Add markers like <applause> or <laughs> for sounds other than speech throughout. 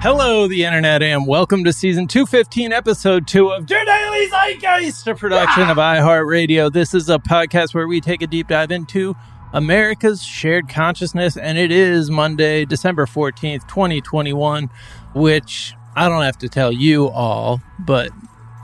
Hello, the internet, and welcome to season 215, episode 2 of Your Daily Zeitgeist, a production of iHeartRadio. This is a podcast where we take a deep dive into America's shared consciousness, and it is Monday, December 14th, 2021, which I don't have to tell you all, but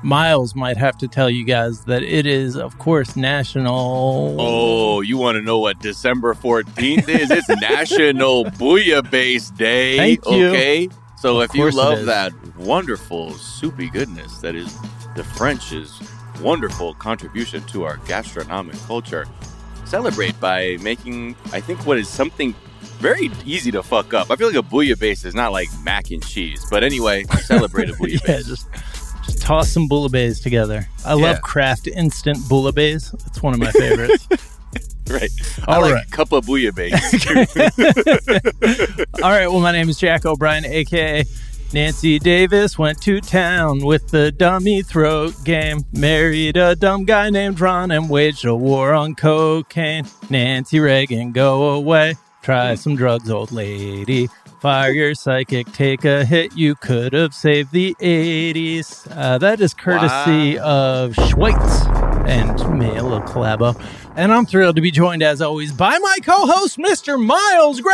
Miles might have to tell you guys that it is, of course, National. Oh, you want to know what December 14th is? It's <laughs> National Bouillabaisse Day. Thank you. Okay. So Of if you love that wonderful soupy goodness that is the French's wonderful contribution to our gastronomic culture, celebrate by making, I think, what is something very easy to fuck up. I feel like a bouillabaisse is not like mac and cheese. But anyway, <laughs> celebrate a <laughs> bouillabaisse. yeah, just, just toss some bouillabaisse together. I Yeah. love Kraft Instant Bouillabaisse. It's one of my favorites. <laughs> <laughs> right. All like right. cup of bouillabaisse. <laughs> <laughs> All right. Well, my name is Jack O'Brien, aka Nancy Davis. Went to town with the dummy throat game. Married a dumb guy named Ron and waged a war on cocaine. Nancy Reagan, go away. Try some drugs, old lady. Fire your psychic, take a hit. You could have saved the 80s. Uh, that is courtesy of Schweitz and me, a little collabo. And I'm thrilled to be joined, as always, by my co host, Mr. Miles Gray.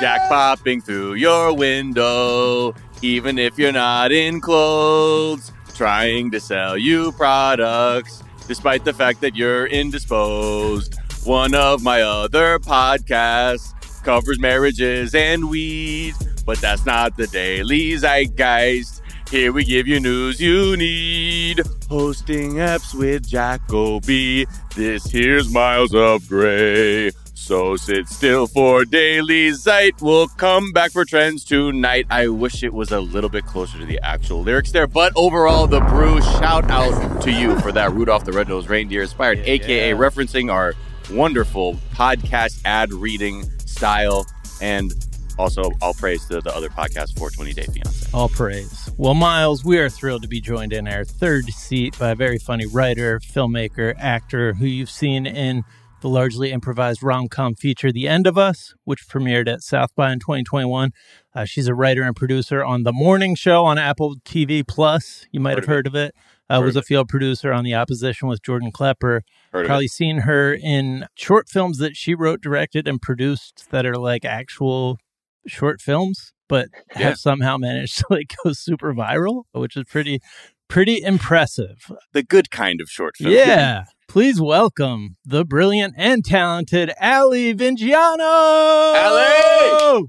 Jack popping through your window, even if you're not in clothes, trying to sell you products, despite the fact that you're indisposed. One of my other podcasts covers marriages and weed, but that's not the daily zeitgeist. Here we give you news you need. Hosting apps with Jacoby. This here's Miles of Gray. So sit still for Daily Zeit. We'll come back for trends tonight. I wish it was a little bit closer to the actual lyrics there, but overall, the brew. Shout out to you for that Rudolph the Red-Nosed Reindeer inspired, aka Yeah. referencing our wonderful podcast ad reading style, and also all praise to the other podcast, 420 Day Fiance. All praise. Well, Miles, we are thrilled to be joined in our third seat by a very funny writer, filmmaker, actor who you've seen in the largely improvised rom com feature The End of Us, which premiered at South by in 2021. Uh, she's a writer and producer on The Morning Show on Apple TV Plus. You might Heard have heard of it. Uh, Heard was a field producer on The Opposition with Jordan Klepper. Heard Probably seen her in short films that she wrote, directed, and produced that are like actual short films, but Yeah. have somehow managed to like go super viral, which is pretty pretty impressive. The good kind of short film. Yeah. Please welcome the brilliant and talented Ali Vingiano. Ali!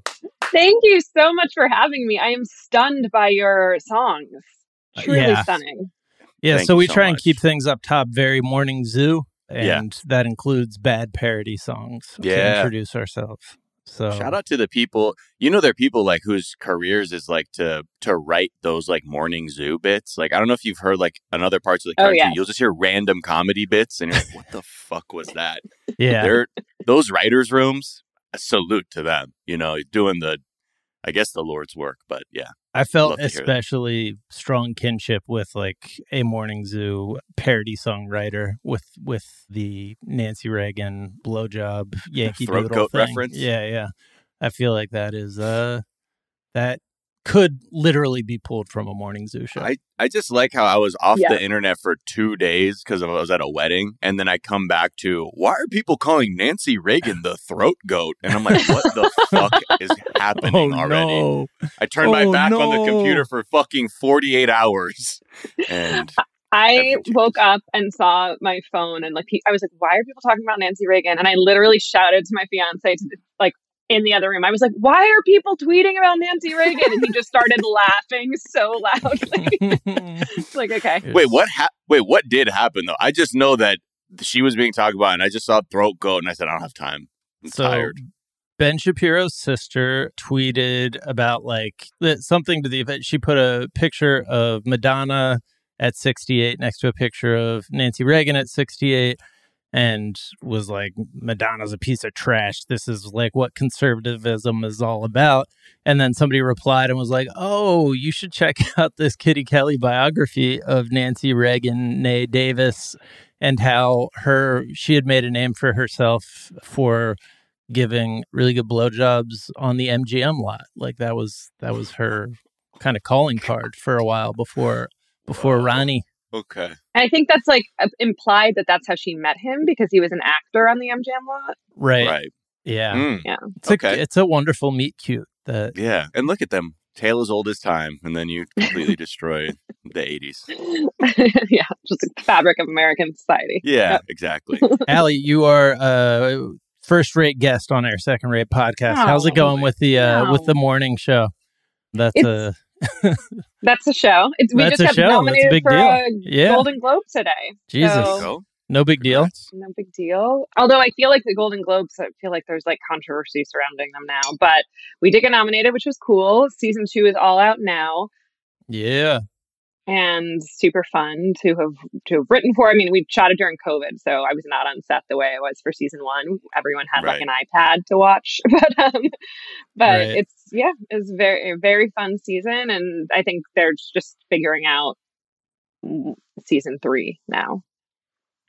Thank you so much for having me. I am stunned by your songs. Uh, Truly yeah. stunning. Yeah, Thank so we so try and keep things up top, very morning zoo, Yeah. and that includes bad parody songs to introduce ourselves. So Shout out to the people. You know, there are people like whose careers is like to to write those like morning zoo bits. Like I don't know if you've heard like in other parts of the Oh, country, yeah. you'll just hear random comedy bits, and you're like, "What the fuck was that?" yeah, They're those writers' rooms. A salute to them. You know, doing the, I guess the Lord's work. But yeah, I felt Love to hear that. especially strong kinship with like a morning zoo parody songwriter with with the Nancy Reagan blowjob Yankee Throat Doodle thing. reference? Yeah, yeah. I feel like that is uh that could literally be pulled from a morning zoo show. I I just like how I was off Yeah. the internet for two days because I was at a wedding, and then I come back to why are people calling Nancy Reagan the throat goat? And I'm like, what the <laughs> fuck is happening oh already? no! I turned my Oh, back on the computer for fucking 48 hours. And <laughs> I woke up and saw my phone and like pe- I was like, why are people talking about Nancy Reagan? And I literally shouted to my fiance to like in the other room. I was like, why are people tweeting about Nancy Reagan? And he just started <laughs> laughing so loudly. <laughs> it's like, okay. wait, what ha- wait, what did happen though? I just know that she was being talked about and I just saw throat go and I said, I don't have time. I'm so tired. Ben Shapiro's sister tweeted about like something to the effect. She put a picture of Madonna at 68 next to a picture of Nancy Reagan at 68 and was like, Madonna's a piece of trash. This is like what conservatism is all about. And then somebody replied and was like, Oh, you should check <laughs> out this Kitty Kelley biography of Nancy Reagan, Nay Davis, and how her she had made a name for herself for giving really good blowjobs on the MGM lot. Like that was that was her kind of calling card for a while before before Ronnie. Okay. And I think that's like uh, implied that that's how she met him because he was an actor on the MGM lot. Right. Right. Yeah. Mm, It's Okay. a it's a wonderful meet cute that yeah. And look at them. Tale as old as time. And then you completely <laughs> destroy the 80s. <laughs> yeah, just the fabric of American society. Yeah, Yep. exactly. <laughs> Ali, you are a first rate guest on our second rate podcast. How's it Oh, going with the uh, no. with the morning show? That's It's- a <laughs> That's a show. It's, we That's just a got show. That's a nominated big for deal. a Yeah. Golden Globe today. Jesus. So- no big deal. No big deal. Although I feel like the Golden Globes, I feel like there's like controversy surrounding them now. But we did get nominated, which was cool. Season two is all out now Yeah. And super fun to have to have written for. I mean, we shot it during COVID, so I was not on set the way I was for season one. Everyone had like an iPad to watch, <laughs> but um, but Right. it's yeah, it's very very fun season, and I think they're just figuring out season three now.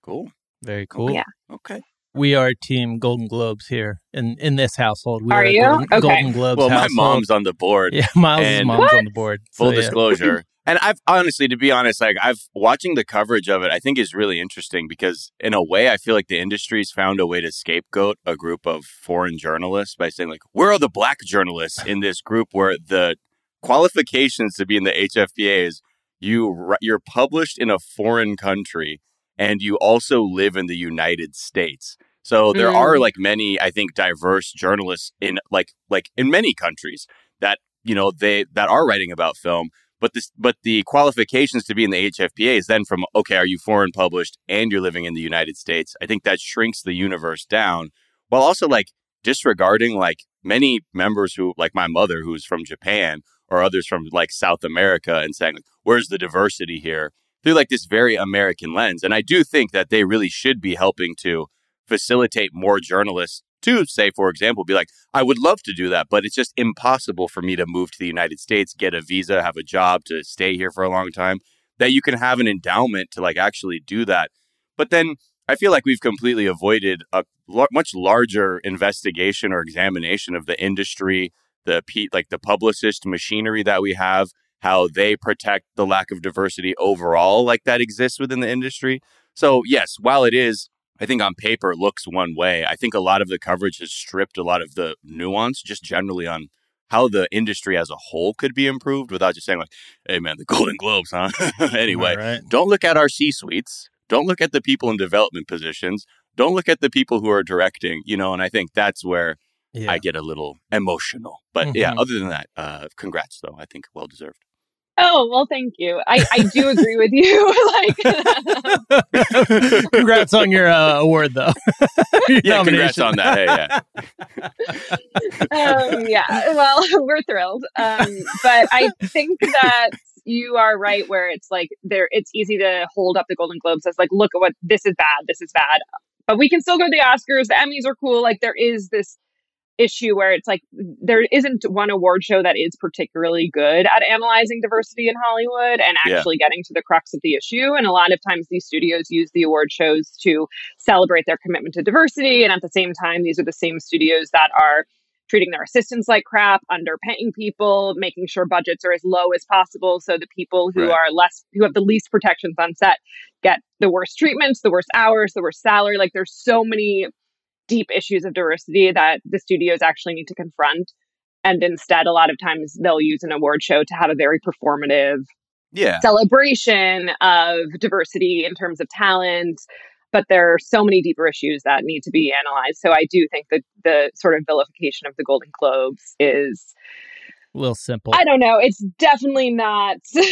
Cool. Very cool. Yeah. Okay. We are team Golden Globes here in in this household. We Are a you? Golden, Okay. Golden Globes Well, my mom's on the board. Yeah, <laughs> Miles' mom's What? on the board. Full So, yeah. disclosure. <laughs> And I've honestly, to be honest, like I've watching the coverage of it, I think is really interesting because in a way, I feel like the industry's found a way to scapegoat a group of foreign journalists by saying like, where are the black journalists in this group where the qualifications to be in the HFPA is you you're published in a foreign country and you also live in the United States. So there Mm. are like many, I think, diverse journalists in like like in many countries that you know they that are writing about film. But this, but the qualifications to be in the HFPA is then from okay, are you foreign published and you're living in the United States? I think that shrinks the universe down, while also like disregarding like many members who, like my mother, who's from Japan, or others from like South America, and saying, like, "Where's the diversity here?" Through like this very American lens, and I do think that they really should be helping to facilitate more journalists to say, for example, be like, I would love to do that, but it's just impossible for me to move to the United States, get a visa, have a job to stay here for a long time. That you can have an endowment to like actually do that. But then I feel like we've completely avoided a much larger investigation or examination of the industry, the pe- like the publicist machinery that we have, how they protect the lack of diversity overall, like that exists within the industry. So yes, while it is I think on paper it looks one way. I think a lot of the coverage has stripped a lot of the nuance just generally on how the industry as a whole could be improved without just saying like, hey man, the <laughs> Golden Globes, huh? <laughs> anyway, right. don't look at our C suites. Don't look at the people in development positions. Don't look at the people who are directing, you know, and I think that's where Yeah. I get a little emotional. But yeah, Mhm. other than that, uh, congrats though. I think well deserved. Oh well, thank you. I, I do agree with you. <laughs> like, <laughs> congrats on your uh, award, though. <laughs> Your Yeah, congrats on that. Hey, yeah. um, yeah. Well, we're thrilled. Um, but I think that you are right where it's like there. It's easy to hold up the Golden Globes as like, look at what this is bad. This is bad. But we can still go to the Oscars. The Emmys are cool. Like there is this issue where it's like there isn't one award show that is particularly good at analyzing diversity in Hollywood and Yeah. actually getting to the crux of the issue. And a lot of times these studios use the award shows to celebrate their commitment to diversity. And at the same time, these are the same studios that are treating their assistants like crap, underpaying people, making sure budgets are as low as possible so the people who Right. are less who have the least protections on set get the worst treatments, the worst hours, the worst salary. Like there's so many deep issues of diversity that the studios actually need to confront. And instead, a lot of times they'll use an award show to have a very performative Yeah. celebration of diversity in terms of talent. But there are so many deeper issues that need to be analyzed. So I do think that the sort of vilification of the Golden Globes is, A little simple. I don't know, it's definitely not, <laughs> uh,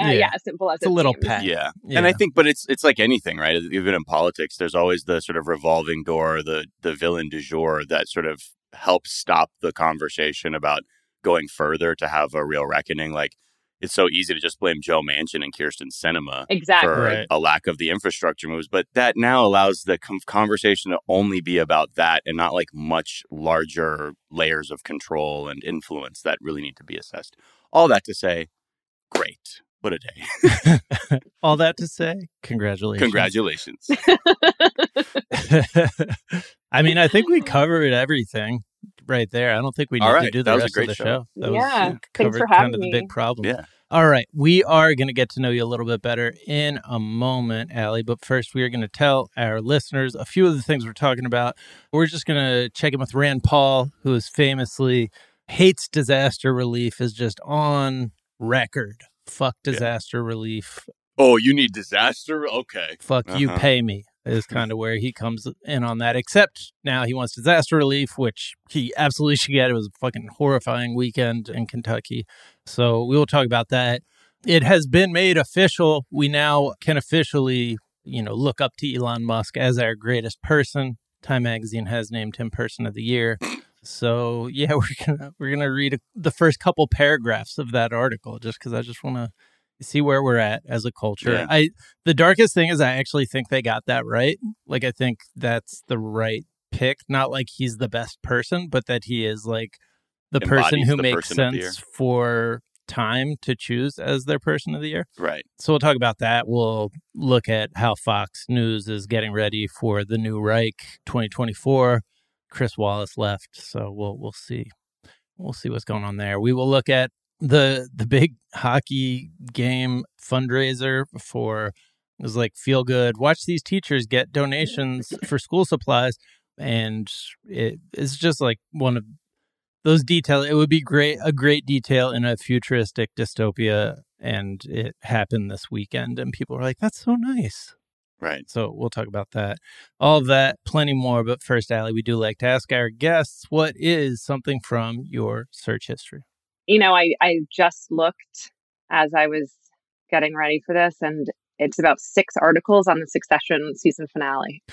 Yeah. yeah. simple as It's a little seems. pat. Yeah. Yeah. And I think, but it's it's like anything, right? Even in politics, there's always the sort of revolving door, the the villain du jour that sort of helps stop the conversation about going further to have a real reckoning. Like it's so easy to just blame Joe Manchin and Kyrsten Sinema Exactly. for Right. a lack of the infrastructure moves, but that now allows the com- conversation to only be about that and not like much larger layers of control and influence that really need to be assessed. All that to say, great. What a day. <laughs> All that to say, congratulations. Congratulations. <laughs> <laughs> I mean, I think we covered everything right there. I don't think we need All to right, do that the was a rest great of the show. show. That Yeah, was, thanks covered for kind having of the me. big problem. yeah. All right, we are going to get to know you a little bit better in a moment, Ali. But first, we are going to tell our listeners a few of the things we're talking about. We're just going to check in with Rand Paul, who is famously hates disaster relief, is just on record. Fuck Yeah. disaster relief. Oh, you need disaster? Okay. Fuck you, Uh-huh. pay me is mm-hmm. kind of where he comes in on that. Except now he wants disaster relief, which he absolutely should get. It was a fucking horrifying weekend in Kentucky. So we will talk about that. It has been made official. We now can officially, you know, look up to Elon Musk as our greatest person. Time Magazine has named him Person of the Year. So yeah, <laughs> we're gonna we're gonna read a, the first couple paragraphs of that article just because I just want to see where we're at as a culture. Yeah. I the darkest thing is I actually think they got that right. Like I think that's the right pick. Not like he's the best person, but that he is like the person who the makes person sense for time to choose as their person of the year. Right. So we'll talk about that. We'll look at how Fox News is getting ready for the new Reich 2024. Chris Wallace left, so we'll we'll see. We'll see what's going on there. We will look at the the big hockey game fundraiser for it was like feel good. Watch these teachers get donations for school supplies, and it is just like one of those details. It would be great a great detail in a futuristic dystopia, and it happened this weekend, and people were like, "That's so nice." Right. So we'll talk about that. All of that, plenty more. But first, ali we do like to ask our guests what is something from your search history? You know, I, I just looked as I was getting ready for this, and it's about six articles on the Succession season finale. <gasps>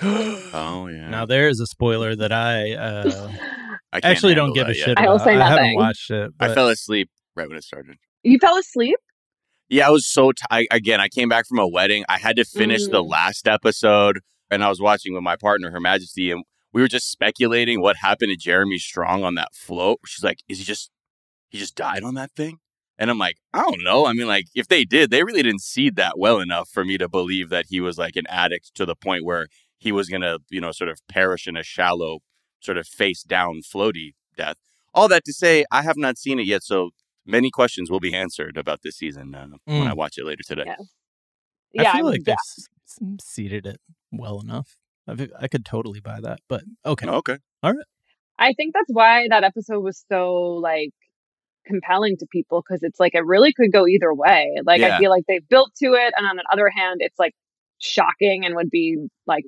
Oh yeah. Now, there is a spoiler that I uh, <laughs> I actually don't give a that shit yet. I will about. say I haven't watched it. I fell asleep right when it started. you fell asleep? Yeah, I was so t- I, again. I came back from a wedding. I had to finish the Mm. last episode, and I was watching with my partner, Her Majesty, and we were just speculating what happened to Jeremy Strong on that float. She's like, "Is he just he just died on that thing?" And I'm like, "I don't know. I mean, like, if they did, they really didn't seed that well enough for me to believe that he was like an addict to the point where he was gonna, you know, sort of perish in a shallow, sort of face down floaty death." All that to say, I have not seen it yet, so many questions will be answered about this season uh, when Mm. I watch it later today. Yeah. I Yeah, feel I'm- like they've s- s- seeded it well enough. I, thi- I could totally buy that. But okay. Oh, okay. All right. I think that's why that episode was so like compelling to people because it's like it really could go either way. Like Yeah. I feel like they've built to it, and on the other hand, it's like shocking and would be like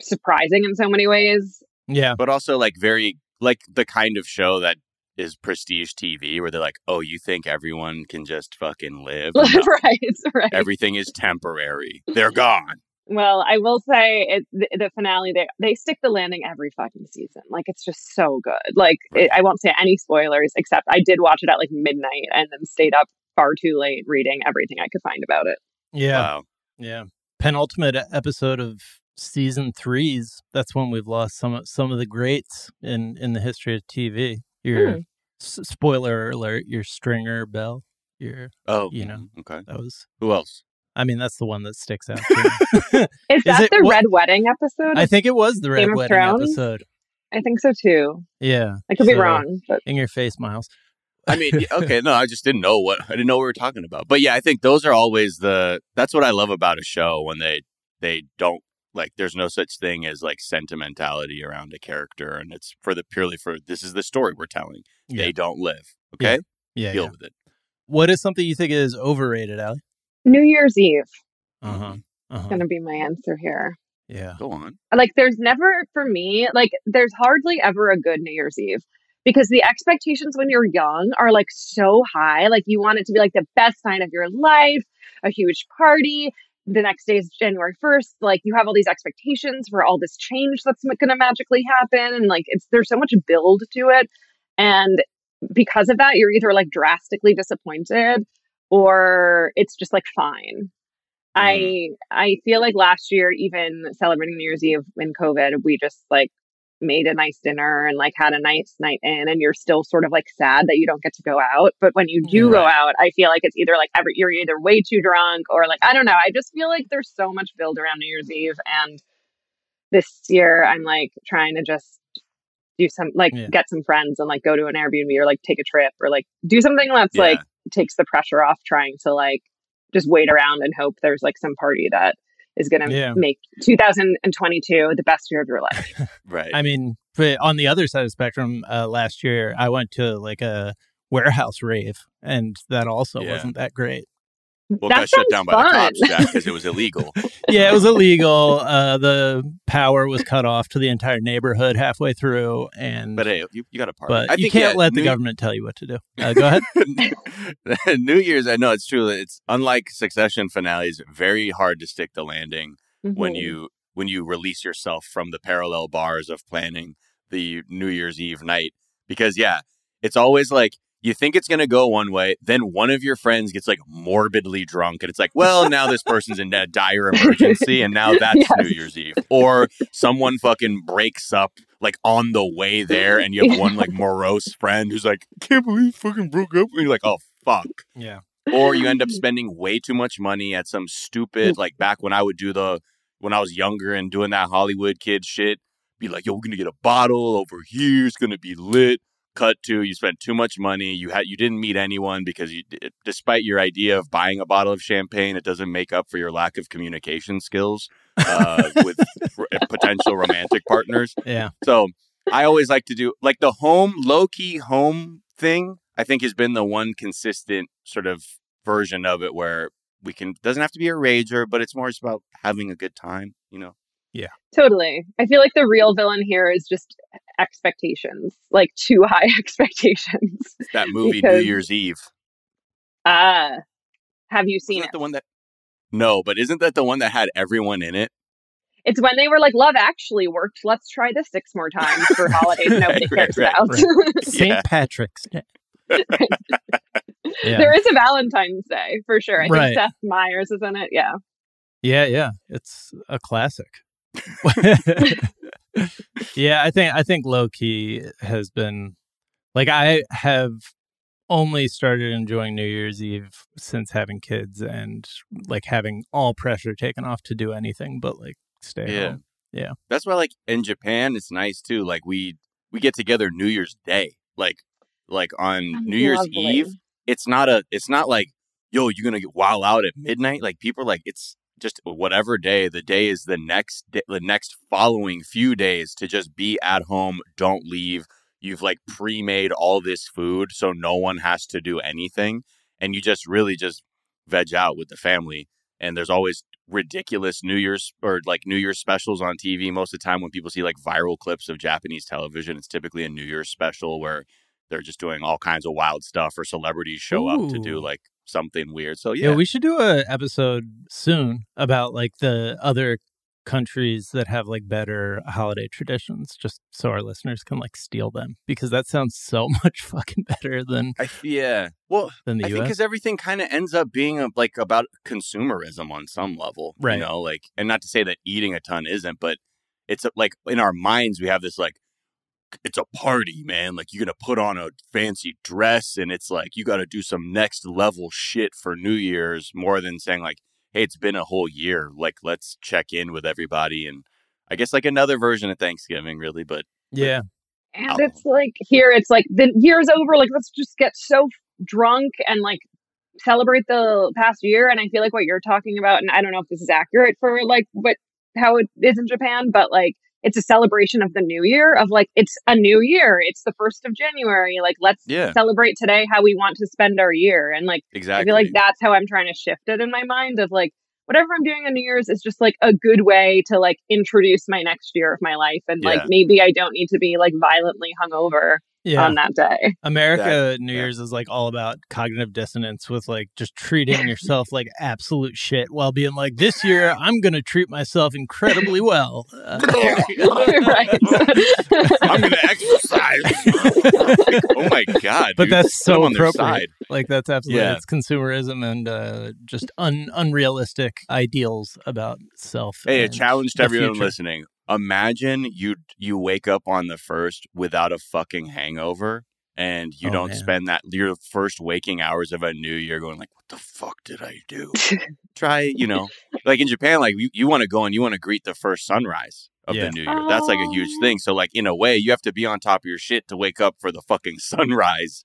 surprising in so many ways. Yeah. But also like very like the kind of show that is prestige TV where they're like, "Oh, you think everyone can just fucking live? No. <laughs> right, right. Everything is temporary. They're gone." Well, I will say it the, the finale they they stick the landing every fucking season. Like it's just so good. Like it, I won't say any spoilers except I did watch it at like midnight and then stayed up far too late reading everything I could find about it. Yeah. Wow. Yeah. Penultimate episode of season three's. That's when we've lost some of some of the greats in in the history of TV. Your Hmm. s- spoiler alert, your Stringer Bell. Your Oh, You know. Okay. that was Who else? I mean, that's the one that sticks out. to me. <laughs> Is, that it- the what- Red Wedding episode? I think it was the Red Game Wedding Thrones? episode. I think so too. Yeah. I could be wrong, but In your face, Miles. I mean, okay, no, I just didn't know what I didn't know what we were talking about. But yeah, I think those are always the that's what I love about a show when they they don't like there's no such thing as like sentimentality around a character and it's for the purely for this is the story we're telling. Yeah. They don't live. Okay? Yeah. Deal yeah. with it. What is something you think is overrated, Ali? New Year's Eve Uh Mm-hmm. huh. Uh huh. going to be my answer here. Yeah. Go on. Like, there's never, for me, like, there's hardly ever a good New Year's Eve because the expectations when you're young are like so high. Like, you want it to be like the best night of your life, a huge party. The next day is January 1st. Like, you have all these expectations for all this change that's going to magically happen. And like, it's, there's so much build to it. And because of that, you're either like drastically disappointed or it's just like fine. I mm. I feel like last year, even celebrating New Year's Eve in COVID, we just like made a nice dinner and like had a nice night in and you're still sort of like sad that you don't get to go out but when you do go out i feel like it's either like every, you're either way too drunk or like i don't know i just feel like there's so much build around new year's eve and this year i'm like trying to just do some like Yeah. get some friends and like go to an airbnb or like take a trip or like do something that's Yeah. like takes the pressure off trying to like just wait around and hope there's like some party that is going to Yeah. make 2022 the best year of your life <laughs> Right. I mean, but on the other side of the spectrum, uh, last year I went to like a warehouse rave, and that also Yeah. wasn't that great. Well, that got shut down by the fun. cops, Jack, because it was illegal. <laughs> Yeah, it was illegal. Uh, the power was cut off to the entire neighborhood halfway through, and But hey, you, you got a party. but I you think, can't yeah, let the government tell you what to do. Uh, go ahead. <laughs> <laughs> New Year's, I know it's true. It's unlike Succession finales. Very hard to stick the landing when Mhm. you when you release yourself from the parallel bars of planning the New Year's Eve night. Because yeah, it's always like you think it's gonna go one way, then one of your friends gets like morbidly drunk, and it's like, well, now this person's in a dire emergency, and now that's <laughs> Yes. New Year's Eve. Or someone fucking breaks up like on the way there, and you have one like <laughs> morose friend who's like, can't believe you fucking broke up, and you're like, oh fuck Yeah, or you end up spending way too much money at some stupid like back when I would do the when I was younger and doing that Hollywood kid shit. Be like, yo, we're gonna get a bottle over here. It's gonna be lit. Cut to you spent too much money. You had you didn't meet anyone because you, despite your idea of buying a bottle of champagne, it doesn't make up for your lack of communication skills uh, <laughs> with r- potential romantic partners. yeah, So I always like to do like the home low key home thing. I think has been the one consistent sort of version of it where we can doesn't have to be a rager, but it's more just about having a good time. You know, Totally. I feel like the real villain here is just expectations, like too high <laughs> expectations. It's that movie Because- New Year's Eve. Ah, have you seen Isn't it? that the one that? No, but isn't that the one that had everyone in it? It's when they were like, "Love Actually worked. Let's try this six more times for holidays <laughs> nobody Right, cares right, about." St. <laughs> Yeah. Patrick's Day. Yeah, there is a Valentine's Day for sure. I Right. think Seth Meyers is in it. Yeah. yeah, yeah. It's a classic. <laughs> yeah, I think I think low key has been like I have only started enjoying New Year's Eve since having kids and like having all pressure taken off to do anything but like stay Yeah. home. Yeah. That's why, like in Japan, it's nice too. Like we we get together New Year's Day, like like on New Year's Lovely. Eve. It's not a. It's not like yo, you're gonna get wild out at midnight. Like people are like it's just whatever day. The day is the next day, the next following few days to just be at home. Don't leave. You've like pre-made all this food, so no one has to do anything, and you just really just veg out with the family. And there's always ridiculous New Year's or like New Year's specials on TV. Most of the time, when people see like viral clips of Japanese television, it's typically a New Year's special where they're just doing all kinds of wild stuff or celebrities show up to do like something weird. So Yeah. yeah, we should do a episode soon about like the other countries that have like better holiday traditions just so our listeners can like steal them because that sounds so <laughs> much fucking better than I, yeah. Well, than the I think US. because everything kind of ends up being a, like about consumerism on some level, Right. You know, like, and not to say that eating a ton isn't, but it's uh, like in our minds we have this like it's a party, man. Like you're gonna put on a fancy dress, and it's like you got to do some next level shit for New Year's more than saying like, hey, it's been a whole year. Like let's check in with everybody, and I guess like another version of Thanksgiving, really. But yeah. And Alcohol. it's like here, it's like the year's over. Like let's just get so drunk and like celebrate the past year. And I feel like what you're talking about, and I don't know if this is accurate for like what how it is in Japan, but like it's a celebration of the new year. Of like it's a new year. It's the first of January. Like let's Yeah. celebrate today how we want to spend our year. And like exactly, I feel like that's how I'm trying to shift it in my mind. Of like whatever I'm doing on New Year's is just like a good way to like introduce my next year of my life. And like maybe I don't need to be like violently hungover Yeah. on that day. America That- New yeah. Year's is like all about cognitive dissonance with like just treating yourself like absolute shit while being like, this year I'm going to treat myself incredibly well. Uh, <laughs> <laughs> right. I'm gonna exercise. <laughs> oh my god! but dude. that's so on their appropriate. side. Like that's absolutely Yeah. it's consumerism and uh, just un- unrealistic ideals about self. Hey, a challenge to everyone future. listening. Imagine you you wake up on the first without a fucking hangover and you Oh, don't man. spend that your first waking hours of a new year going like what the fuck did i do <laughs> try you know like in japan like you, you want to go and you want to greet the first sunrise of Yeah. the new year that's like a huge Oh. thing so like in a way you have to be on top of your shit to wake up for the fucking <laughs> sunrise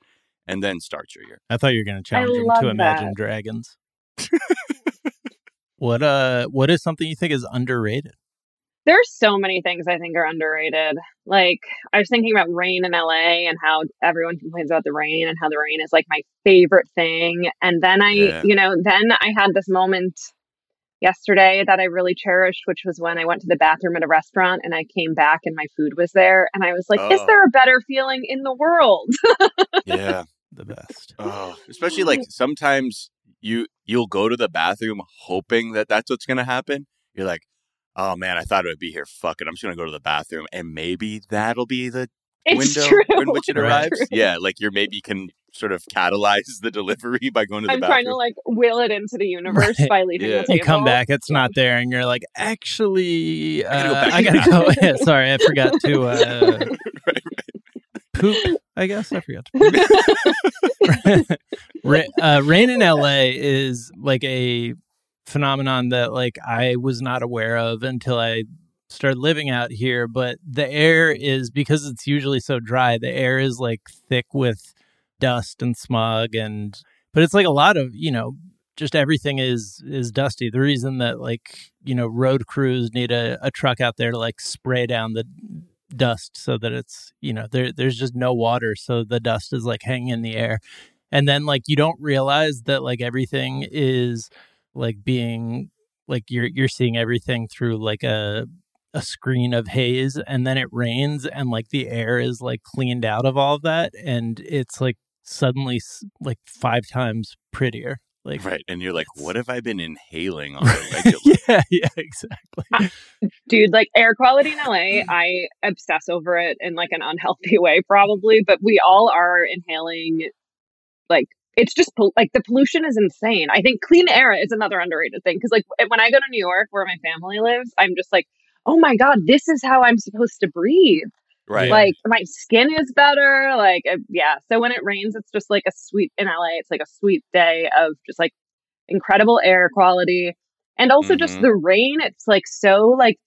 and then start your year I thought you were going to challenge him love to Imagine that. Dragons. <laughs> what uh what is something you think is underrated? There's so many things I think are underrated. Like I was thinking about rain in LA and how everyone complains about the rain and how the rain is like my favorite thing. And then I, Yeah. you know, then I had this moment yesterday that I really cherished, which was when I went to the bathroom at a restaurant and I came back and my food was there and I was like, is Oh. there a better feeling in the world? <laughs> yeah The best. Oh, especially like sometimes you you'll go to the bathroom hoping that that's what's gonna happen. You're like, oh man, I thought it would be here. Fuck it, I'm just gonna go to the bathroom, and maybe that'll be the It's window true. in which it <laughs> Right. arrives. Yeah, like you're maybe can sort of catalyze the <laughs> delivery by going to the I'm bathroom. trying to like will it into the <laughs> universe Right. by leaving Yeah. the table. You come back, it's not there, and you're like, actually, I gotta go uh, back. I gotta go. yeah, sorry, I forgot to uh, right, poop. I guess I forgot to poop. Ra- uh, rain in LA is like a phenomenon that like I was not aware of until I started living out here. But the air is because it's usually so dry. The air is like thick with dust and smog, and but it's like a lot of you know just everything is is dusty. The reason that like you know road crews need a, a truck out there to like spray down the dust so that it's you know there there's just no water so the dust is like hanging in the air and then like you don't realize that like everything is like being like you're you're seeing everything through like a a screen of haze and then it rains and like the air is like cleaned out of all of that and it's like suddenly like five times prettier. Like right, and you're like, what have I been inhaling <laughs> on yeah yeah exactly. <laughs> Dude like air quality in la i obsess over it in like an unhealthy <laughs> way probably but we all are inhaling like it's just pol- like the pollution is insane. I think clean air is another underrated thing because like when i go to new york where my family lives i'm just like oh my god this is how i'm supposed to breathe. Right, like my skin is better like uh, yeah. So when it rains it's just like a sweet in la it's like a sweet day of just like incredible air quality. And also just Mhm. the rain it's like so like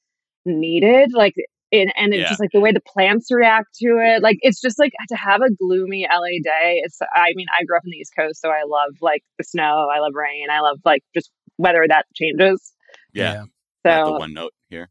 needed like it, and it's Yeah. just like the way the plants react to it like it's just like to have a gloomy la day it's i mean i grew up in the east coast so i love like the snow i love rain i love like just weather that changes yeah, so not the one note here.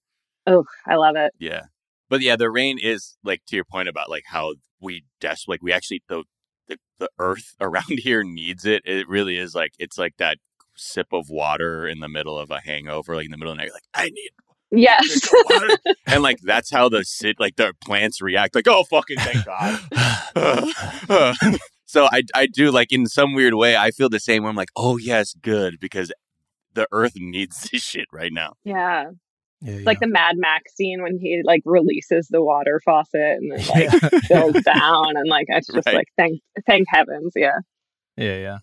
oh i love it Yeah. But yeah, the rain is like to your point about like how we des- like we actually the, the the earth <laughs> around here needs it. It really is like it's like that sip of water in the middle of a hangover, like in the middle of the night, you're like, I need yes drink of water. and like that's how the sit like the plants react, like, oh fucking thank God. <laughs> so I I do like in some weird way, I feel the same way. I'm like, oh yes, good, because the earth needs <laughs> this shit right now. yeah yeah, It's like the Mad Max scene when he like releases the water faucet and it like <laughs> yeah. fills down and like it's just Right. like thank thank heavens, yeah. Yeah, yeah.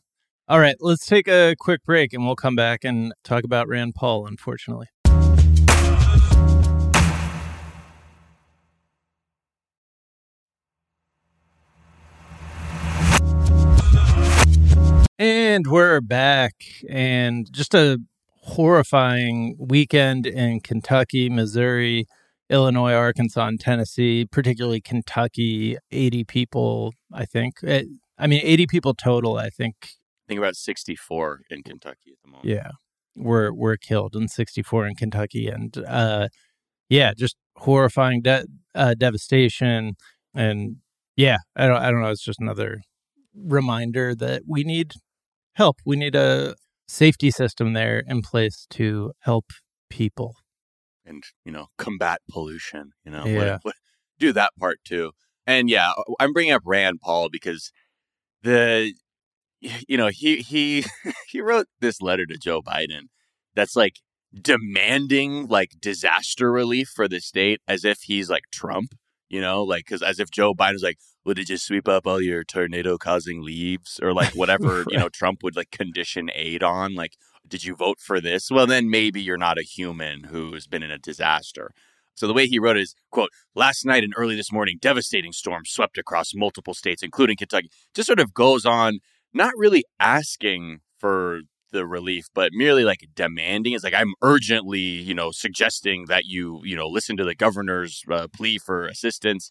All right, let's take a quick break and we'll come back and talk about Rand Paul, unfortunately. And we're back, and just a horrifying weekend in Kentucky, Missouri, Illinois, Arkansas, and Tennessee, particularly Kentucky. 80 people, I think. Eh, I mean, 80 people total, I think, I think about 64 in Kentucky at the moment. yeah, were were killed in 64 in Kentucky, and uh, yeah, just horrifying de- uh, devastation, and yeah, I don't, I don't know. It's just another reminder that we need help. We need a safety system there in place to help people. and you know combat pollution you know Yeah. what, what, do that part too and yeah i'm bringing up rand paul because the you know he he <laughs> he wrote this letter to joe biden that's like demanding like disaster relief for the state as if he's like trump you know like because as if joe biden's like would it just sweep up all your tornado causing leaves? or like whatever you know <laughs> trump would like condition aid on like did you vote for this? Well then maybe you're not a human who's been in a disaster. So the way he wrote it is, quote, last night and early this morning, devastating storms swept across multiple states, including Kentucky. Just sort of goes on, not really asking for the relief, but merely like demanding. It's like I'm urgently, you know, suggesting that you, you know, listen to the governor's uh, plea for assistance.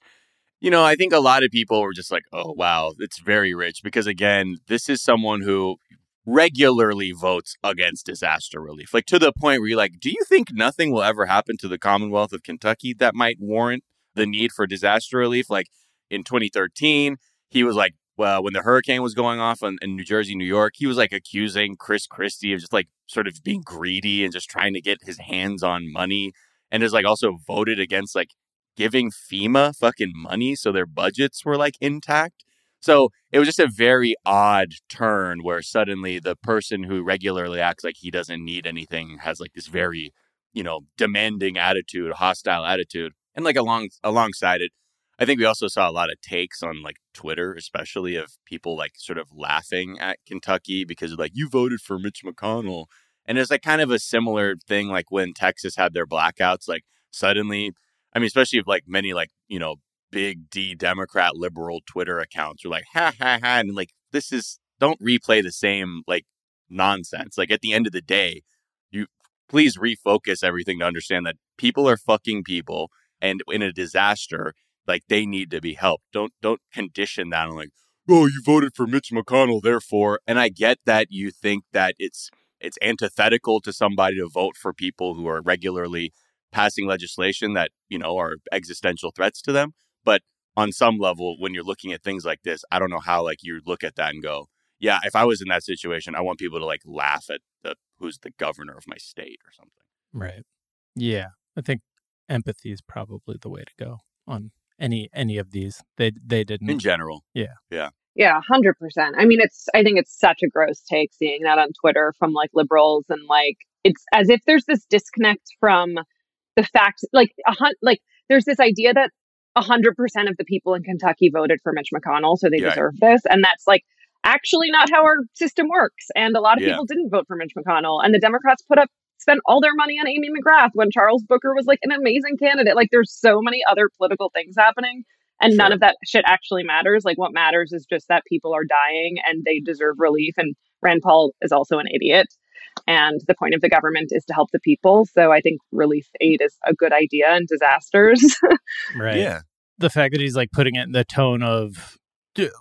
You know, I think a lot of people were just like, "Oh, wow, it's very rich." Because again, this is someone who regularly votes against disaster relief, like to the point where you're like, "Do you think nothing will ever happen to the Commonwealth of Kentucky that might warrant the need for disaster relief?" Like in 2013, he was like, well, when the hurricane was going off in, in, New Jersey, New York, he was like accusing Chris Christie of just like sort of being greedy and just trying to get his hands on money. And has like also voted against like giving FEMA fucking money so their budgets were like intact. So it was just a very odd turn where suddenly the person who regularly acts like he doesn't need anything has like this very, you know, demanding attitude, hostile attitude. And like along alongside it, I think we also saw a lot of takes on like Twitter, especially of people like sort of laughing at Kentucky because like you voted for Mitch McConnell. And it's like kind of a similar thing like when Texas had their blackouts, like suddenly, I mean, especially if like many like, you know, big D Democrat liberal Twitter accounts are like, ha ha ha. And like, this is, don't replay the same like nonsense. Like at the end of the day, you please refocus everything to understand that people are fucking people. And in a disaster, like they need to be helped. Don't don't condition that on like, oh, you voted for Mitch McConnell, therefore. And I get that you think that it's it's antithetical to somebody to vote for people who are regularly passing legislation that you know are existential threats to them. But on some level, when you're looking at things like this, I don't know how like you look at that and go, yeah, if I was in that situation, I want people to like laugh at the who's the governor of my state or something. Right. Yeah, I think empathy is probably the way to go on any any of these. They they didn't in general. Yeah. Yeah. Yeah, hundred percent. I mean, it's. I think it's such a gross take seeing that on Twitter from like liberals and like it's as if there's this disconnect from the fact, like a hunt, like there's this idea that hundred percent of the people in Kentucky voted for Mitch McConnell, so they yeah. deserve this, and that's like actually not how our system works. And a lot of yeah. people didn't vote for Mitch McConnell, and the Democrats put up spent all their money on Amy McGrath when Charles Booker was like an amazing candidate. Like there's so many other political things happening and sure. none of that shit actually matters. Like what matters is just that people are dying and they deserve relief. And Rand Paul is also an idiot. And the point of the government is to help the people. So I think relief aid is a good idea in disasters. <laughs> right. Yeah. The fact that he's like putting it in the tone of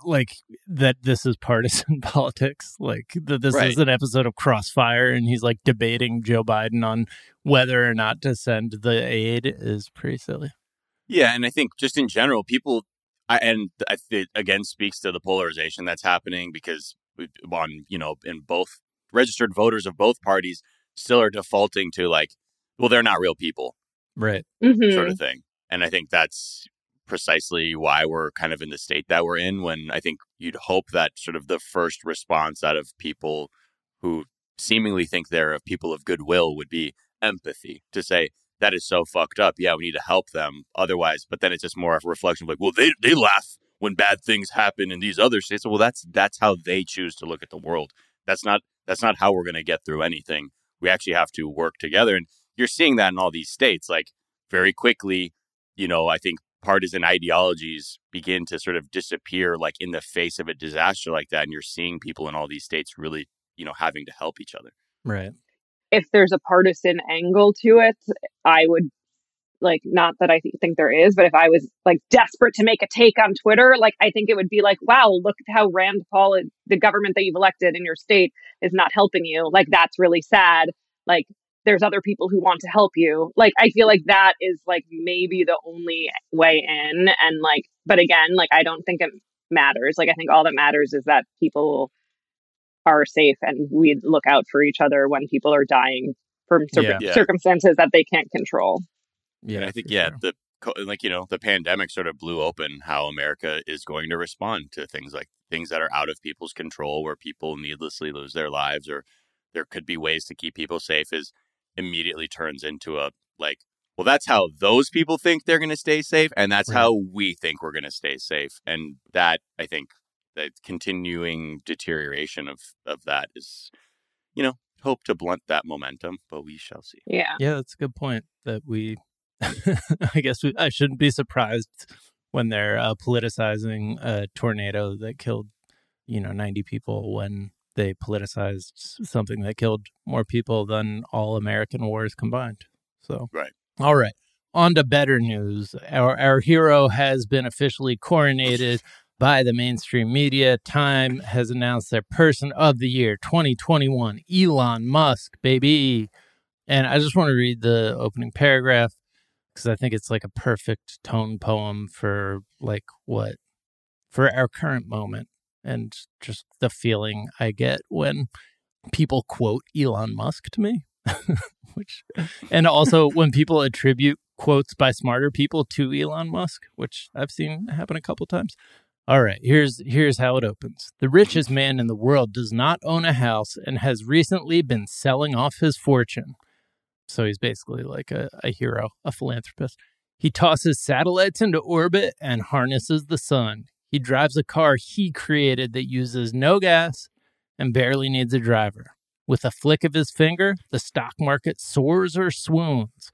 like that this is partisan <laughs> politics like that this right. is an episode of crossfire and he's like debating joe biden on whether or not to send the aid is pretty silly yeah and i think just in general people I, and I, it again speaks to the polarization that's happening because on you know in both registered voters of both parties still are defaulting to like well they're not real people right mm-hmm. sort of thing and i think that's precisely why we're kind of in the state that we're in when I think you'd hope that sort of the first response out of people who seemingly think they're of people of goodwill would be empathy to say that is so fucked up. Yeah, we need to help them. Otherwise, but then it's just more of a reflection of like, well, they they laugh when bad things happen in these other states. Well, that's that's how they choose to look at the world. That's not that's not how we're going to get through anything. We actually have to work together, and you're seeing that in all these states. Like very quickly, you know, I think partisan ideologies begin to sort of disappear like in the face of a disaster like that and you're seeing people in all these states really you know having to help each other. Right. If there's a partisan angle to it i would like not that i th- think there is but if i was like desperate to make a take on twitter like i think it would be like wow look at how rand paul the government that you've elected in your state is not helping you. Like that's really sad. Like there's other people who want to help you. Like I feel like that is like maybe the only way in and like but again, like I don't think it matters. Like I think all that matters is that people are safe and we look out for each other when people are dying from cir- yeah. circumstances that they can't control. Yeah, and I think yeah, sure. the like you know, the pandemic sort of blew open how America is going to respond to things like things that are out of people's control where people needlessly lose their lives or there could be ways to keep people safe is immediately turns into a like well that's how those people think they're going to stay safe and that's right. how we think we're going to stay safe and that i think the continuing deterioration of of that is you know hope to blunt that momentum but we shall see yeah yeah that's a good point that we <laughs> I guess we, I shouldn't be surprised when they're uh, politicizing a tornado that killed, you know, 90 people when they politicized something that killed more people than all American wars combined. So, Right. All right. On to better news. Our, our hero has been officially coronated by the mainstream media. Time has announced their person of the year 2021, Elon Musk, baby. And I just want to read the opening paragraph because I think it's like a perfect tone poem for like what for our current moment and just the feeling I get when people quote Elon Musk to me. <laughs> which and also when people attribute quotes by smarter people to Elon Musk, which I've seen happen a couple times. All right, here's here's how it opens. The richest man in the world does not own a house and has recently been selling off his fortune. So he's basically like a, a hero, a philanthropist. He tosses satellites into orbit and harnesses the sun. He drives a car he created that uses no gas and barely needs a driver. With a flick of his finger, the stock market soars or swoons.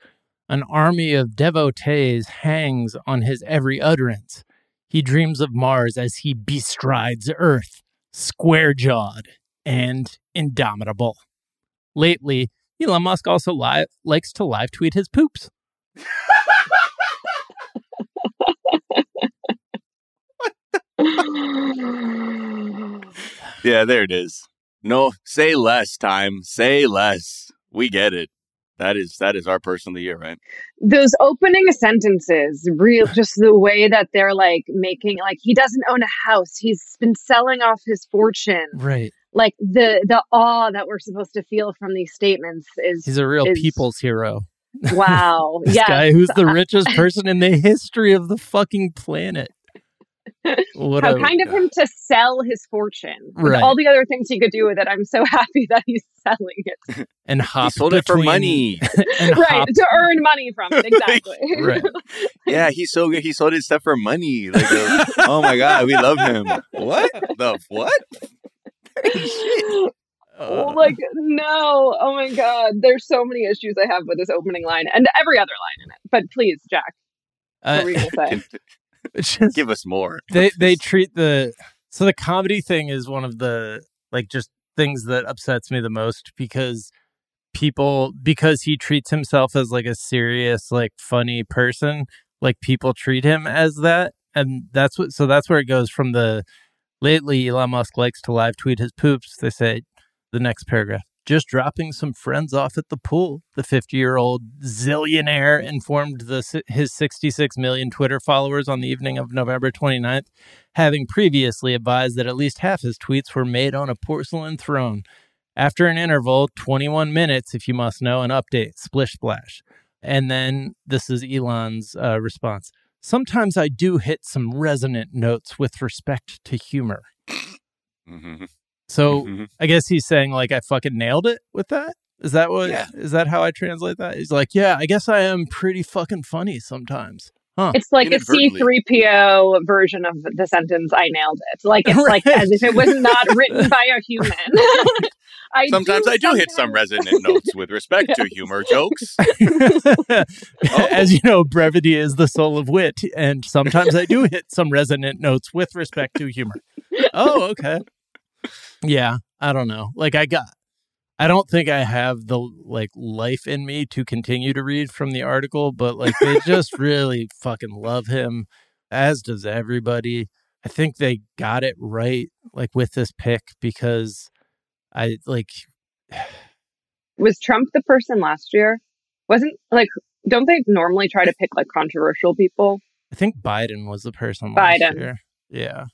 An army of devotees hangs on his every utterance. He dreams of Mars as he bestrides Earth, square jawed and indomitable. Lately, Elon Musk also li- likes to live tweet his poops. <laughs> Yeah, there it is. No, say less time. Say less. We get it. That is that is our person of the year, right? Those opening sentences, real, <laughs> just the way that they're like making, like he doesn't own a house. He's been selling off his fortune. Right. Like the the awe that we're supposed to feel from these statements is He's a real is- people's hero. <laughs> wow. This yes. guy who's the <laughs> richest person in the history of the fucking planet. What How a- kind of him to sell his fortune. With Right. all the other things he could do with it. I'm so <laughs> happy that he's selling it. and He hop sold it for money. <laughs> and right. hop To earn money from it. Exactly. <laughs> Right. yeah, he's so good. He sold his stuff for money. Like, uh, oh my god, we love him. What the what? Shit. Oh, Uh, like no! Oh my god! There's so many issues I have with this opening line and every other line in it. But please, Jack, what uh, were you gonna say? it's just- Give us more. <laughs> they they treat the so the comedy thing is one of the like just things that upsets me the most because people because he treats himself as like a serious like funny person like people treat him as that and that's what so that's where it goes from the lately Elon Musk likes to live tweet his poops they say the next paragraph just dropping some friends off at the pool. The 50 year old zillionaire informed the his 66 million twitter followers on the evening of november 29th having previously advised that at least half his tweets were made on a porcelain throne. After an interval 21 minutes if you must know an update splish splash. And then this is elon's uh, response. Sometimes i do hit some resonant notes with respect to humor. Mhm. So Mhm. I guess he's saying like I fucking nailed it with that. Is that what? Is Yeah. that how I translate that? He's like, yeah, I guess I am pretty fucking funny sometimes. Huh? It's like a Inadvertently. C3PO version of the sentence "I nailed it." Like it's like <laughs> as if it was not written by a human. <laughs> I Sometimes I do hit some resonant notes with respect to <laughs> humor jokes. As you know, brevity is the soul of wit, and sometimes I do hit some resonant notes with respect to humor. Oh, okay. Yeah, I don't know. Like I got I don't think I have the like life in me to continue to read from the article, but like they just <laughs> really fucking love him as does everybody. I think they got it right like with this pick because I like <sighs> Was Trump the person last year? Wasn't like don't they normally try to pick like controversial people? I think Biden was the person last Biden. year. Yeah.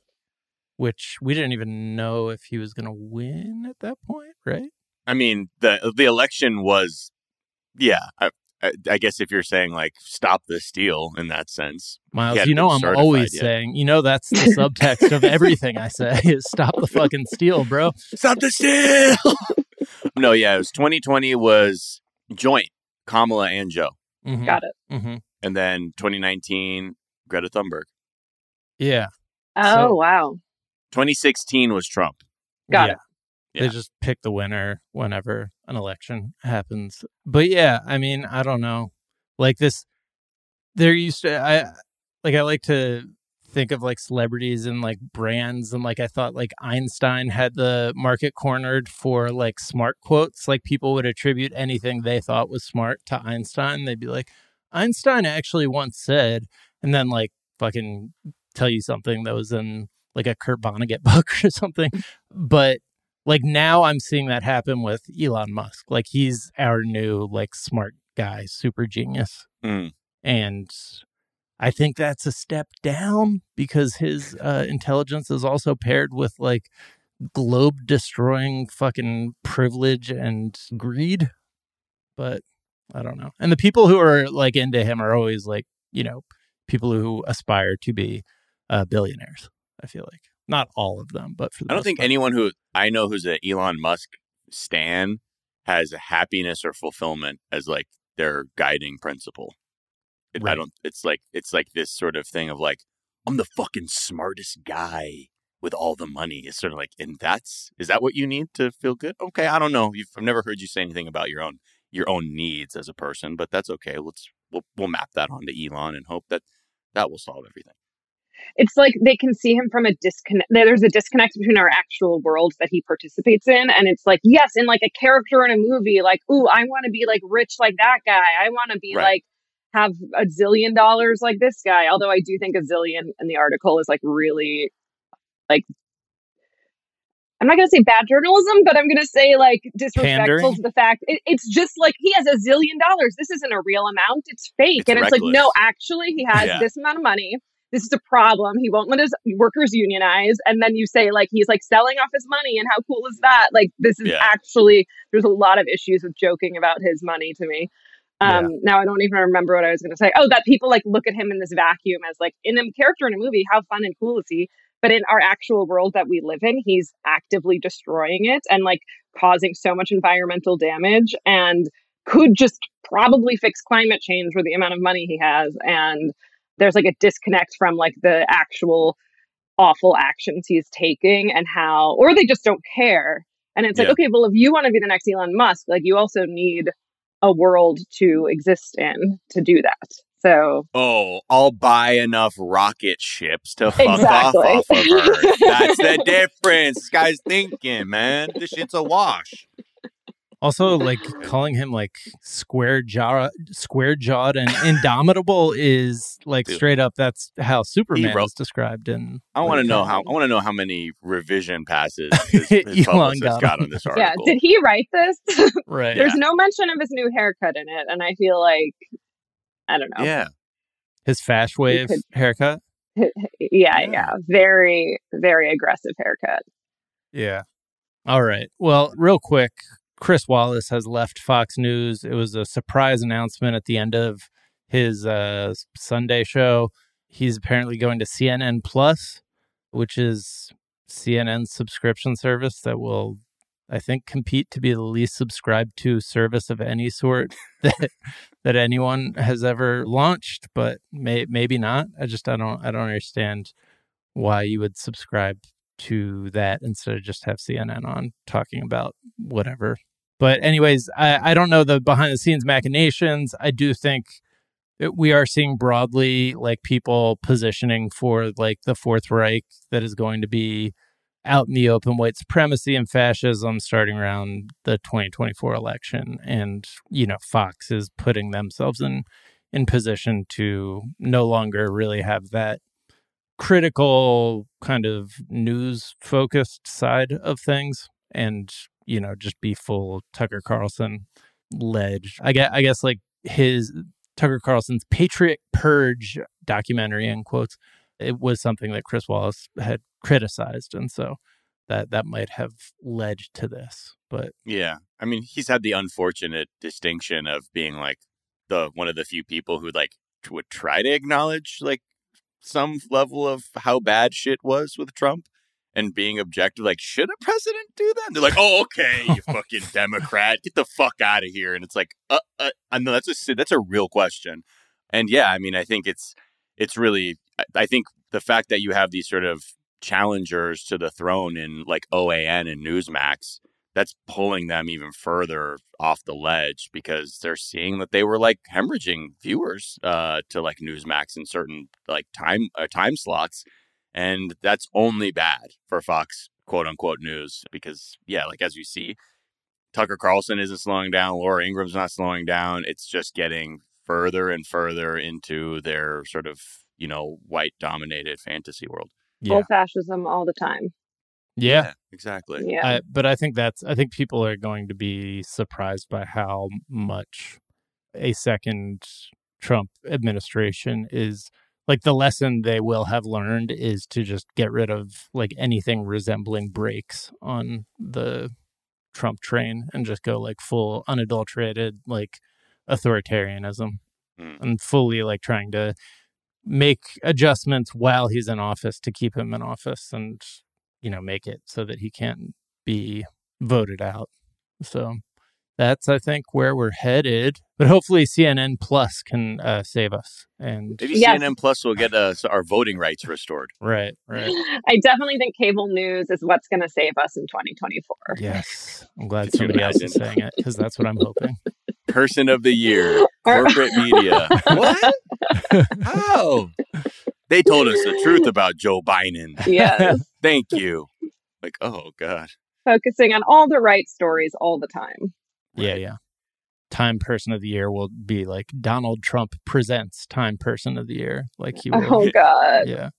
Which we didn't even know if he was going to win at that point, right? I mean, the the election was, yeah. I, I, I guess if you're saying like stop the steal in that sense, Miles, you know I'm always yet. saying, you know that's the subtext of everything I say <laughs> is stop the fucking steal, bro. <laughs> stop the steal. <laughs> no, yeah, it was 2020 was joint Kamala and Joe, Mhm, Got it. mhm. and then 2019 Greta Thunberg. Yeah. Oh So- wow. 2016 was Trump. Got yeah. it. They just pick the winner whenever an election happens. But yeah, I mean, I don't know. Like this there used to I like I like to think of like celebrities and like brands and like I thought like Einstein had the market cornered for like smart quotes. Like people would attribute anything they thought was smart to Einstein. They'd be like, Einstein actually once said, and then like fucking tell you something that was in like a Kurt Vonnegut <laughs> book or something. But like now I'm seeing that happen with Elon Musk. Like he's our new like smart guy, super genius. Mm. And I think that's a step down because his uh, intelligence is also paired with like globe destroying fucking privilege and greed. But I don't know. And the people who are like into him are always like, you know, people who aspire to be uh, billionaires. I feel like not all of them, but for the I don't think part. anyone who I know who's an Elon Musk stan has happiness or fulfillment as like their guiding principle. It, I don't. It's like it's like this sort of thing of like I'm the fucking smartest guy with all the money. It's sort of like, and that's is that what you need to feel good? Okay, I don't know. You've, I've never heard you say anything about your own your own needs as a person, but that's okay. Let's we'll we'll map that onto Elon and hope that that will solve everything. It's like they can see him from a disconnect. There's a disconnect between our actual world that he participates in, and it's like yes, in like a character in a movie, like ooh, I want to be like rich like that guy. I want to be Right. like have a zillion dollars like this guy. Although I do think a zillion in the article is like really like. I'm not going to say bad journalism, but I'm going to say like disrespectful Pandering? to the fact it, it's just like he has a zillion dollars. This isn't a real amount. It's fake. It's and it's like, no, actually, he has Yeah. this amount of money this is a problem. He won't let his workers unionize. And then you say, like, he's like selling off his money. And how cool is that? Like, this is Yeah. actually, there's a lot of issues with joking about his money to me. Um, Now I don't even remember what I was going to say. Oh, that people like look at him in this vacuum as like in a character in a movie. How fun and cool is he? But in our actual world that we live in, he's actively destroying it and like causing so much environmental damage and could just probably fix climate change with the amount of money he has. And there's like a disconnect from like the actual awful actions he's taking and how, or they just don't care. And it's like, Yeah. okay, well, if you want to be the next Elon Musk, like you also need a world to exist in to do that. So Oh, I'll buy enough rocket ships to fuck Exactly. off off of <laughs> Earth. That's the difference. This guy's thinking, man. This shit's a wash. Also, <laughs> like calling him like square jaw, square jawed, and indomitable is like Dude. straight up. That's how Superman wrote- is described in. I want to like, know how. I want to know how many revision passes <laughs> his, his Elon publicist got got, on this article. yeah, did he write this? <laughs> Right. There's no mention of his new haircut in it. And I feel like, I don't know. Yeah, His Fash Wave could- haircut. Yeah, Yeah. yeah. Very, very aggressive haircut. Yeah. All right. Well, real quick, Chris Wallace has left Fox News. It was a surprise announcement at the end of his uh, Sunday show. He's apparently going to CNN Plus, which is CNN's subscription service that will, I think, compete to be the least subscribed to service of any sort <laughs> that that anyone has ever launched. But may, maybe not. I just I don't I don't understand why you would subscribe to that instead of just have CNN on talking about whatever. But anyways, I, I don't know the behind the scenes machinations. I do think we are seeing broadly like people positioning for like the Fourth Reich that is going to be out in the open white supremacy and fascism starting around the 2024 election and you know Fox is putting themselves in in position to no longer really have that critical kind of news focused side of things and you know just be full Tucker Carlson ledge. I guess I guess like his Tucker Carlson's Patriot Purge documentary in quotes it was something that Chris Wallace had criticized and so that that might have led to this but yeah. I mean, he's had the unfortunate distinction of being like the one of the few people who like would try to acknowledge like some level of how bad shit was with Trump. And being objective, like, should a president do that? And they're like, oh, okay, you <laughs> fucking Democrat, get the fuck out of here. And it's like, uh, uh, I know that's a that's a real question. And yeah, I mean, I think it's it's really, I- think the fact that you have these sort of challengers to the throne in like OAN and Newsmax that's pulling them even further off the ledge because they're seeing that they were like hemorrhaging viewers uh, to like Newsmax in certain like time uh, time slots, and that's only bad for Fox quote unquote news because yeah, like as you see, Tucker Carlson isn't slowing down, Laura Ingraham's not slowing down. It's just getting further and further into their sort of you know white dominated fantasy world. Yeah. Full fascism all the time. Yeah. exactly. Yeah. I, but I think that's I think people are going to be surprised by how much a second Trump administration is like the lesson they will have learned is to just get rid of like anything resembling brakes on the Trump train and just go like full unadulterated like authoritarianism Mm. and fully like trying to make adjustments while he's in office to keep him in office and you know make it so that he can't be voted out so that's i think where we're headed but hopefully cnn plus can uh, save us and Maybe Yes. CNN Plus will get us our voting rights restored. right right I definitely think cable news is what's going to save us in 2024. yes i'm <laughs> glad Could somebody else is saying it because that's what i'm hoping Person of the year, <laughs> corporate media. <laughs> what? How? They told us the truth about Joe Biden. Yes. Thank you. Like, oh god. Focusing on all the right stories all the time. Yeah Right. yeah time person of the year will be like donald trump presents time person of the year like he will Oh, God. <laughs> yeah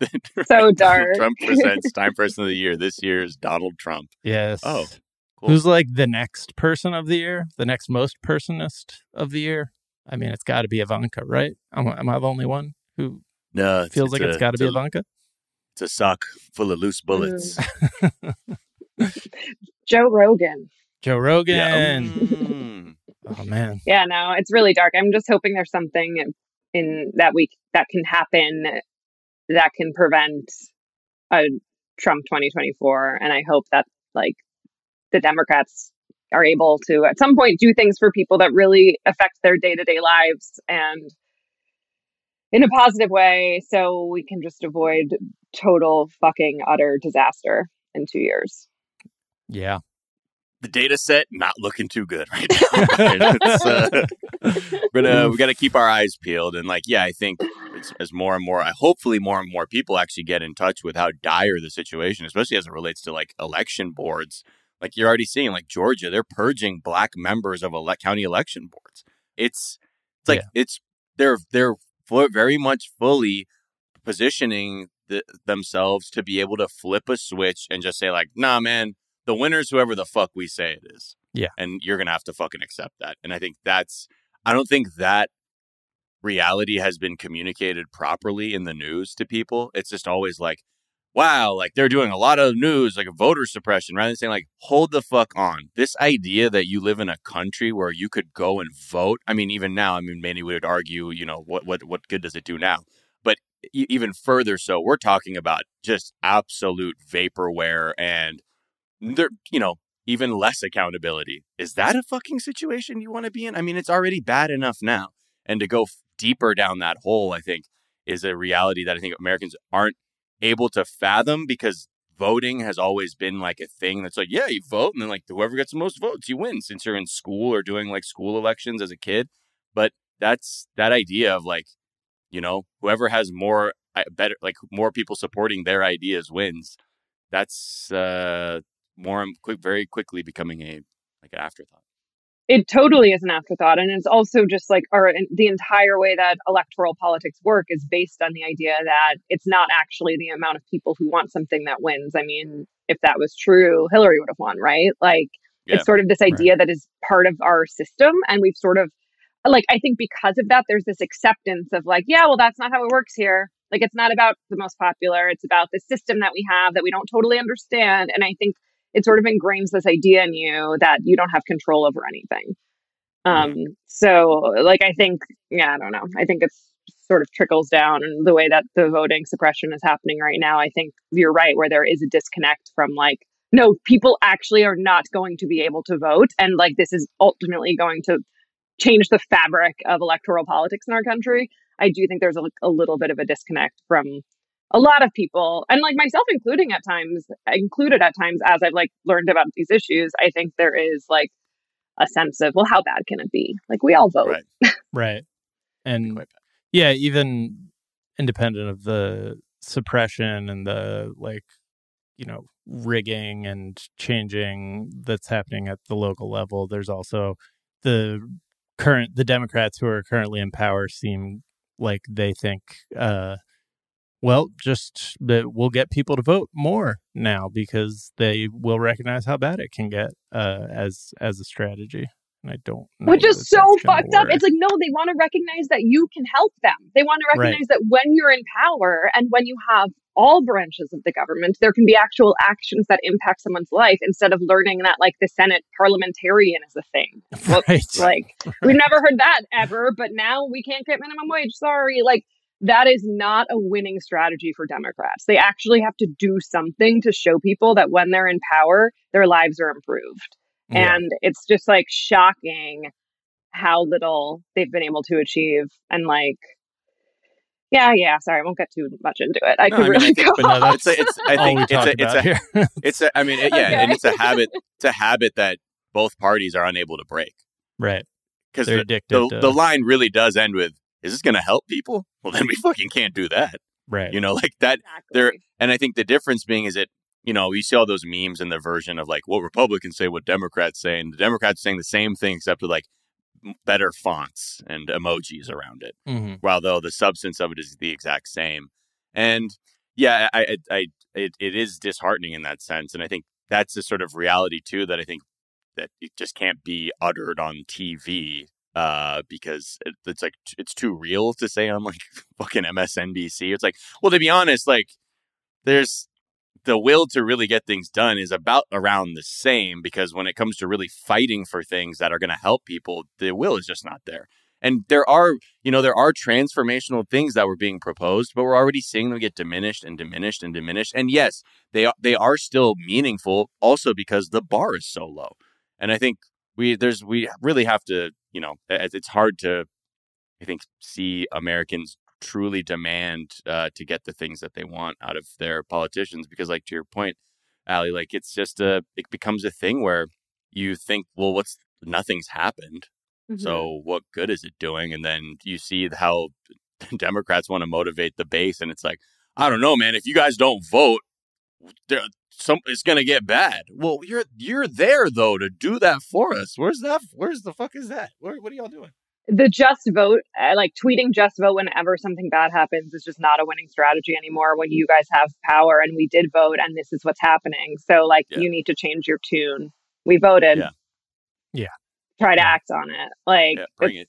<laughs> <laughs> So dark. Trump presents Time Person of the Year. This year is Donald Trump. yes Oh, cool. Who's like the next person of the year? The next most personist of the year? I mean, it's got to be Ivanka, right? Am, am I the only one who No, it's, feels like it's got to be a- Ivanka? It's a sock full of loose mm. bullets. Joe Rogan. Joe Rogan. Yeah. Mm. Oh man, Yeah, no, it's really dark. I'm just hoping there's something in that week that can happen that can prevent a Trump 2024. And I hope that like the Democrats are able to at some point do things for people that really affect their day to day lives and in a positive way so we can just avoid total fucking utter disaster in two years. yeah. The data set not looking too good right <laughs> now. Uh, <laughs> we're gonna we got to keep our eyes peeled and like yeah, I think it's, as more and more, I hopefully more and more people actually get in touch with how dire the situation, especially as it relates to like election boards. Like you're already seeing, like Georgia, they're purging black members of ele- county election boards. It's it's like it's they're they're very much fully positioning the, themselves to be able to flip a switch and just say like, nah, man, the winner's whoever the fuck we say it is. Yeah. And you're going to have to fucking accept that. And I think that's, I don't think that reality has been communicated properly in the news to people. It's just always like, wow, like they're doing a lot of news, like voter suppression, rather than saying, like, hold the fuck on. This idea that you live in a country where you could go and vote. I mean, even now, I mean, many would argue, you know, what what what good does it do now? But even further so, we're talking about just absolute vaporware and there, you know, even less accountability. Is that a fucking situation you want to be in? I mean, it's already bad enough now. And to go f- deeper down that hole, I think, is a reality that I think Americans aren't able to fathom because voting has always been like a thing that's like, yeah, you vote, and then like whoever gets the most votes, you win since you're in school or doing like school elections as a kid. But that's that idea of like, you know, whoever has more uh, better, like more people supporting their ideas wins. That's uh more and quick, very quickly becoming a like an afterthought. it totally is an afterthought and it's also just like our the entire way that electoral politics work is based on the idea that it's not actually the amount of people who want something that wins i mean if that was true hillary would have won right like Yeah. it's sort of this idea that is part of our system and we've sort of like i think because of that there's this acceptance of like yeah well that's not how it works here like it's not about the most popular it's about the system that we have that we don't totally understand and i think it sort of ingrains this idea in you that you don't have control over anything. Um, so like I think, yeah, I don't know. I think it's sort of trickles down and the way that the voting suppression is happening right now. I think you're right, where there is a disconnect from like, no, people actually are not going to be able to vote. And like this is ultimately going to change the fabric of electoral politics in our country. I do think there's a, a little bit of a disconnect from a lot of people and like myself including at times included at times as i've like learned about these issues i think there is like a sense of well how bad can it be like we all vote Right. Right. And yeah, even independent of the suppression and the like, you know, rigging and changing that's happening at the local level, there's also the current the Democrats who are currently in power seem like they think uh well, just that we'll get people to vote more now because they will recognize how bad it can get uh, as as a strategy. And I don't, know which is so fucked up. it's like no they want to recognize that you can help them. They want to Right. recognize that when you're in power and when you have all branches of the government there can be actual actions that impact someone's life instead of learning that like the senate parliamentarian is a thing. <laughs> Right. like we've never heard that ever but now we can't get minimum wage. Sorry. Like that is not a winning strategy for democrats they actually have to do something to show people that when they're in power their lives are improved Yeah. and it's just like shocking how little they've been able to achieve and like yeah yeah sorry i won't get too much into it i No, could I mean, I really think- go but no, that's It's a, it's, I think it's a, it's a, here. <laughs> it's a, I mean, it, yeah, and it's a habit, it's a habit that both parties are unable to break right. because They're the, addicted the, to the line really does end with, is this going to help people? Well, then we fucking can't do that. right. You know, like that. exactly. there- And I think the difference being is that, you know, you see all those memes in the version of like what Republicans say, what Democrats say, and the Democrats saying the same thing except with like better fonts and emojis around it. hmm while though the substance of it is the exact same. And yeah, I, I, I it, it is disheartening in that sense, and I think that's the sort of reality too that I think that it just can't be uttered on TV uh, because it, it's like it's too real to say on like <laughs> fucking MSNBC. It's like, well, to be honest, like there's the will to really get things done is about around the same because when it comes to really fighting for things that are going to help people, the will is just not there. And there are, you know, there are transformational things that were being proposed, but we're already seeing them get diminished and diminished and diminished. And yes, they are, they are still meaningful, also because the bar is so low. And I think we there's we really have to, you know, it- it's hard to, I think, see Americans truly demand uh, to get the things that they want out of their politicians because, like to your point, Ali, like it's just a it becomes a thing where you think, well, what's nothing's happened. Mhm. So what good is it doing? And then you see how <laughs> Democrats want to motivate the base, and it's like, I don't know, man. If you guys don't vote, there, some it's gonna get bad. Well, you're you're there though to do that for us. Where's that? Where's the fuck is that? Where, what are y'all doing? the just vote, uh, like tweeting just vote whenever something bad happens is just not a winning strategy anymore when you guys have power and we did vote and this is what's happening. So, like, Yeah. you need to change your tune. We voted. Yeah. Yeah. Try to Yeah. act on it. Like, Yeah, bring it,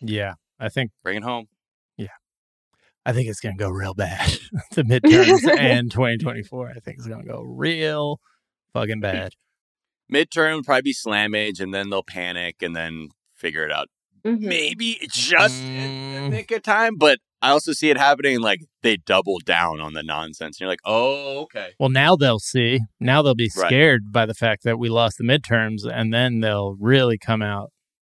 Yeah. I think bring it home. I think it's going to go real bad. <laughs> the <laughs> midterms and 2024, I think it's going to go real fucking bad. Midterm would probably be slam age, and then they'll panic and then figure it out. Mhm. Maybe just in Mm. the nick of time, but I also see it happening. Like they double down on the nonsense, and you're like, oh, okay. Well, now they'll see. Now they'll be Right. scared by the fact that we lost the midterms, and then they'll really come out.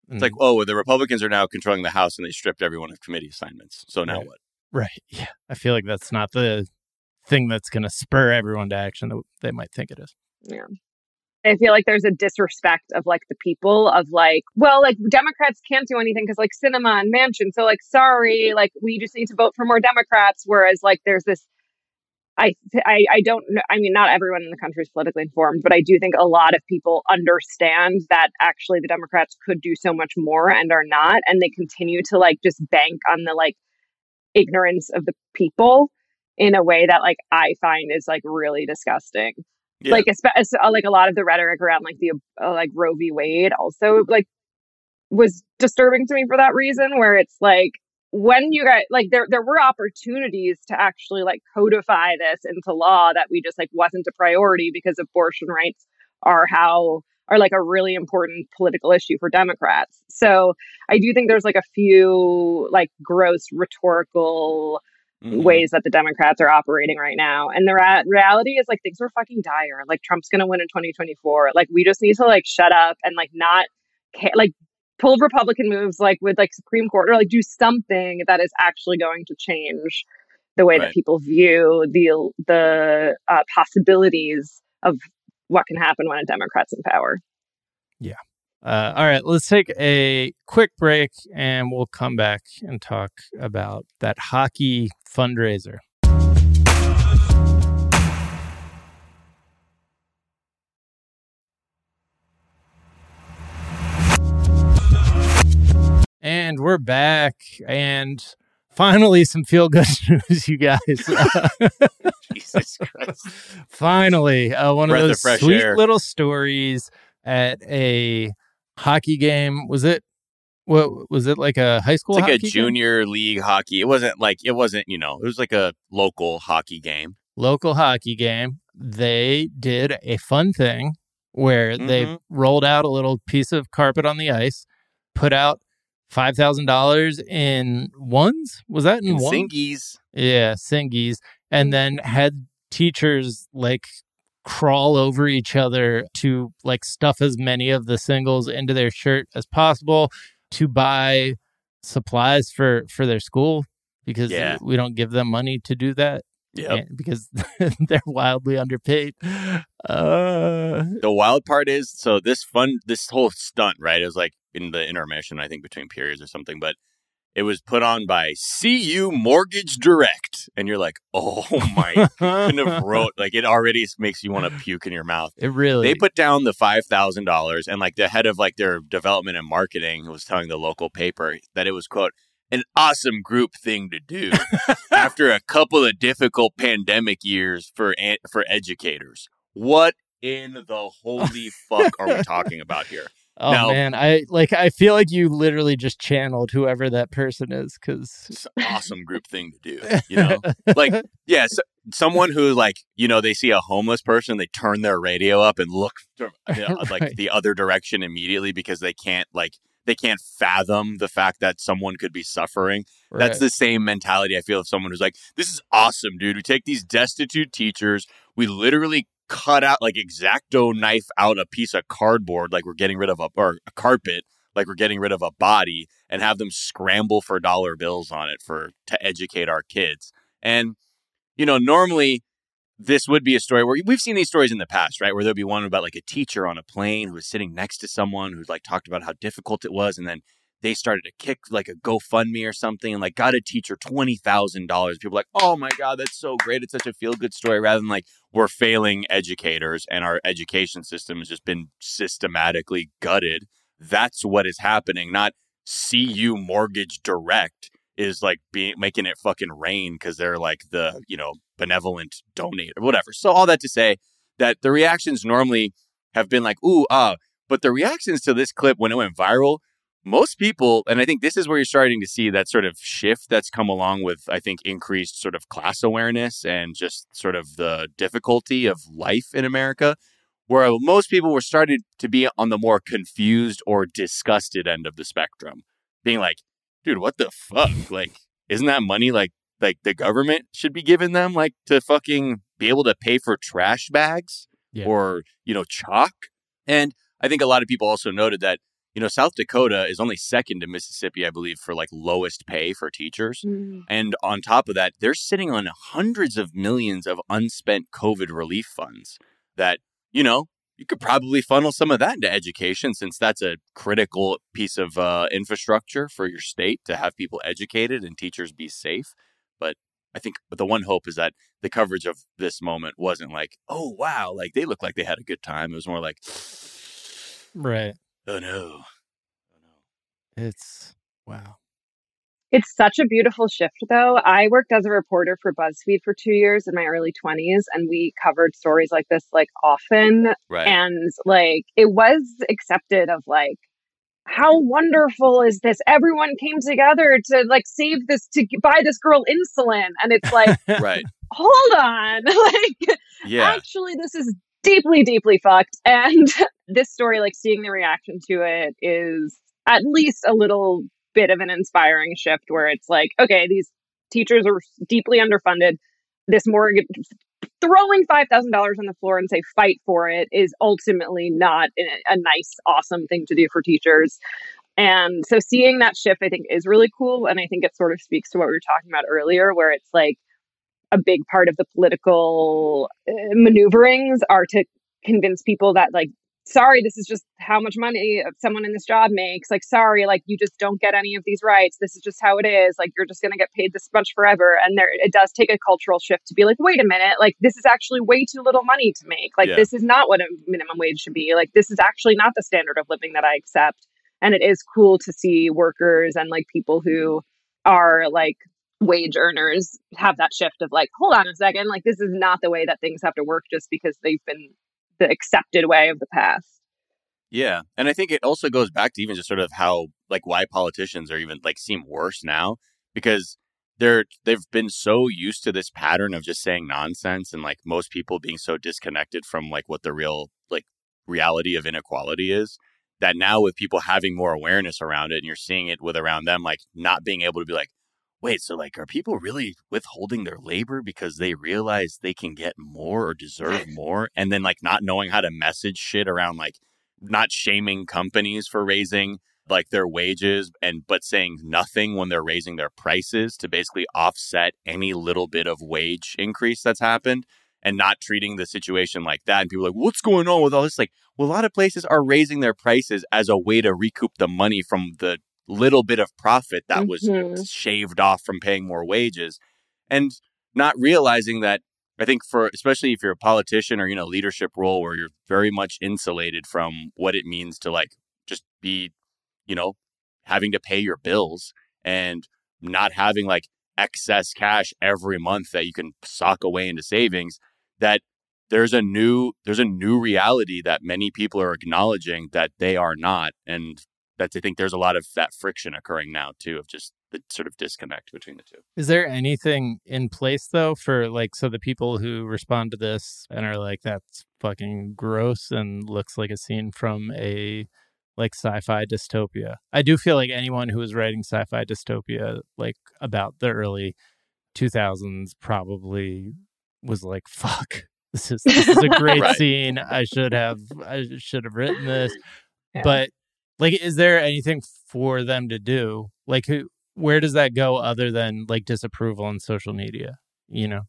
It's like, oh, well, the Republicans are now controlling the House, and they stripped everyone of committee assignments. So now Right. what? Right. Yeah. I feel like that's not the thing that's going to spur everyone to action that they might think it is. Yeah. I feel like there's a disrespect of like the people of like, well, like Democrats can't do anything because like Sinema and Manchin. So like, sorry, like we just need to vote for more Democrats. Whereas like there's this, I, I, I don't know. I mean, not everyone in the country is politically informed, but I do think a lot of people understand that actually the Democrats could do so much more and are not. And they continue to like just bank on the like ignorance of the people in a way that like I find is like really disgusting Yeah. like especially like a lot of the rhetoric around like the uh, like Roe v. Wade also like was disturbing to me for that reason where it's like when you guys like there there were opportunities to actually like codify this into law that we just like wasn't a priority because abortion rights are how are like a really important political issue for Democrats. So I do think there's like a few like gross rhetorical Mhm. ways that the Democrats are operating right now. And the ra- reality is like things are fucking dire. Like Trump's going to win in 2024. Like we just need to like shut up and like not ca- like pull Republican moves like with like Supreme Court or like do something that is actually going to change the way Right. that people view the the uh, possibilities of what can happen when a Democrat's in power. Yeah. Uh, all right, let's take a quick break and we'll come back and talk about that hockey fundraiser. And we're back, and finally, some feel good <laughs> news, you guys. <laughs> Jesus Christ. finally, uh, one Breath of of those fresh sweet air. little stories at a hockey game. Was it? What was it like a high school? It's like a hockey game? junior league hockey. It wasn't like it wasn't, you know, it was like a local hockey game. local hockey game. They did a fun thing where they Mhm. rolled out a little piece of carpet on the ice, put out five thousand dollars in ones. Was that in In ones? Singies. Yeah, singies, and then had teachers like crawl over each other to like stuff as many of the singles into their shirt as possible to buy supplies for for their school because Yeah. we don't give them money to do that yeah because <laughs> they're wildly underpaid. Uh, The wild part is so this fun this whole stunt, right? is like in the intermission, I think between periods or something, but it was put on by CU Mortgage Direct. And you're like, <laughs> oh my have <laughs> wrote like it already makes you want to puke in your mouth. It really They put down the five thousand dollars, and like the head of like their development and marketing was telling the local paper that it was quote an awesome group thing to do <laughs> after a couple of difficult pandemic years for for educators. What in the holy fuck are we talking about here? Oh Now- man, I like. I feel like you literally just channeled whoever that person is because It's an awesome group thing to do. You know, <laughs> like yeah, so, someone who like you know they see a homeless person, they turn their radio up and look you <laughs> know, uh, like the other direction immediately because they can't like they can't fathom the fact that someone could be suffering. That's the same mentality I feel of someone who's like, "This is awesome, dude. We take these destitute teachers, we literally." Cut out like exacto knife out a piece of cardboard, like we're getting rid of a or a carpet, like we're getting rid of a body, and have them scramble for dollar bills on it for to educate our kids. And you know, normally this would be a story where we've seen these stories in the past, right? Where there'll be one about like a teacher on a plane who was sitting next to someone who's like talked about how difficult it was, and then they started to kick like a GoFundMe or something and like got a teacher twenty thousand dollars. People like, oh my god, that's so great! It's such a feel good story. Rather than like we're failing educators and our education system has just been systematically gutted. That's what is happening. Not CU Mortgage Direct is like being making it fucking rain because they're like the you know benevolent donate or whatever. So all that to say that the reactions normally have been like ooh ah, but the reactions to this clip when it went viral, most people, and I think this is where you're starting to see that sort of shift that's come along with I think increased sort of class awareness and just sort of the difficulty of life in America. Where most people were starting to be on the more confused or disgusted end of the spectrum, being like, dude, what the fuck? Like, isn't that money like like the government should be giving them like to fucking be able to pay for trash bags Yeah. or you know chalk? And I think a lot of people also noted that you know South Dakota is only second to Mississippi, I believe, for like lowest pay for teachers. And on top of that, they're sitting on hundreds of millions of unspent COVID relief funds that, you know, you could probably funnel some of that into education since that's a critical piece of uh, infrastructure for your state to have people educated and teachers be safe. But I think the one hope is that the coverage of this moment wasn't like, oh, wow, like they look like they had a good time. It was more like, right. Oh, no. Oh, no. It's wow. It's such a beautiful shift, though. I worked as a reporter for BuzzFeed for two years in my early 20s, and we covered stories like this like often. Right. And like it was accepted of like, how wonderful is this? Everyone came together to like save this, to buy this girl insulin. And it's like, <laughs> right. hold on. <laughs> like, Yeah. actually this is deeply deeply fucked. <laughs> And this story like seeing the reaction to it is at least a little bit of an inspiring shift where it's like okay these teachers are deeply underfunded. This mortgage throwing $5000 on the floor and say fight for it is ultimately not a, nice awesome thing to do for teachers. And so seeing that shift i think is really cool. And i think it sort of speaks to what we were talking about earlier where it's like a big part of the political uh, maneuverings are to convince people that like sorry this is just how much money someone in this job makes. Like sorry like you just don't get any of these rights. This is just how it is. Like you're just going to get paid this much forever. And there it does take a cultural shift to be like wait a minute. Like this is actually way too little money to make. Like Yeah. this is not what a minimum wage should be. Like this is actually not the standard of living that i accept. And it is cool to see workers and like people who are like wage earners have that shift of like hold on a second like this is not the way that things have to work just because they've been the accepted way of the past Yeah. And I think it also goes back to even just sort of how like why politicians are even like seem worse now because they're they've been so used to this pattern of just saying nonsense and like most people being so disconnected from like what the real like reality of inequality is that now with people having more awareness around it and you're seeing it with around them like not being able to be like wait so like are people really withholding their labor because they realize they can get more or deserve <laughs> more? And then like not knowing how to message shit around like not shaming companies for raising like their wages and but saying nothing when they're raising their prices to basically offset any little bit of wage increase that's happened and not treating the situation like that and people are like what's going on with all this? Like well a lot of places are raising their prices as a way to recoup the money from the little bit of profit that was Mhm. shaved off from paying more wages and not realizing that I think for especially if you're a politician or you know leadership role where you're very much insulated from what it means to like just be you know having to pay your bills and not having like excess cash every month that you can sock away into savings that there's a new there's a new reality that many people are acknowledging that they are not and that's I think there's a lot of that friction occurring now too of just the sort of disconnect between the two. Is there anything in place though for like so the people who respond to this and are like that's fucking gross and looks like a scene from a like sci-fi dystopia. I do feel like anyone who was writing sci-fi dystopia like about the early 2000s probably was like fuck this is this is a <laughs> great Right. scene. I should have I should have written this. Yeah. But like is there anything for them to do? Like who where does that go other than like disapproval on social media? You know?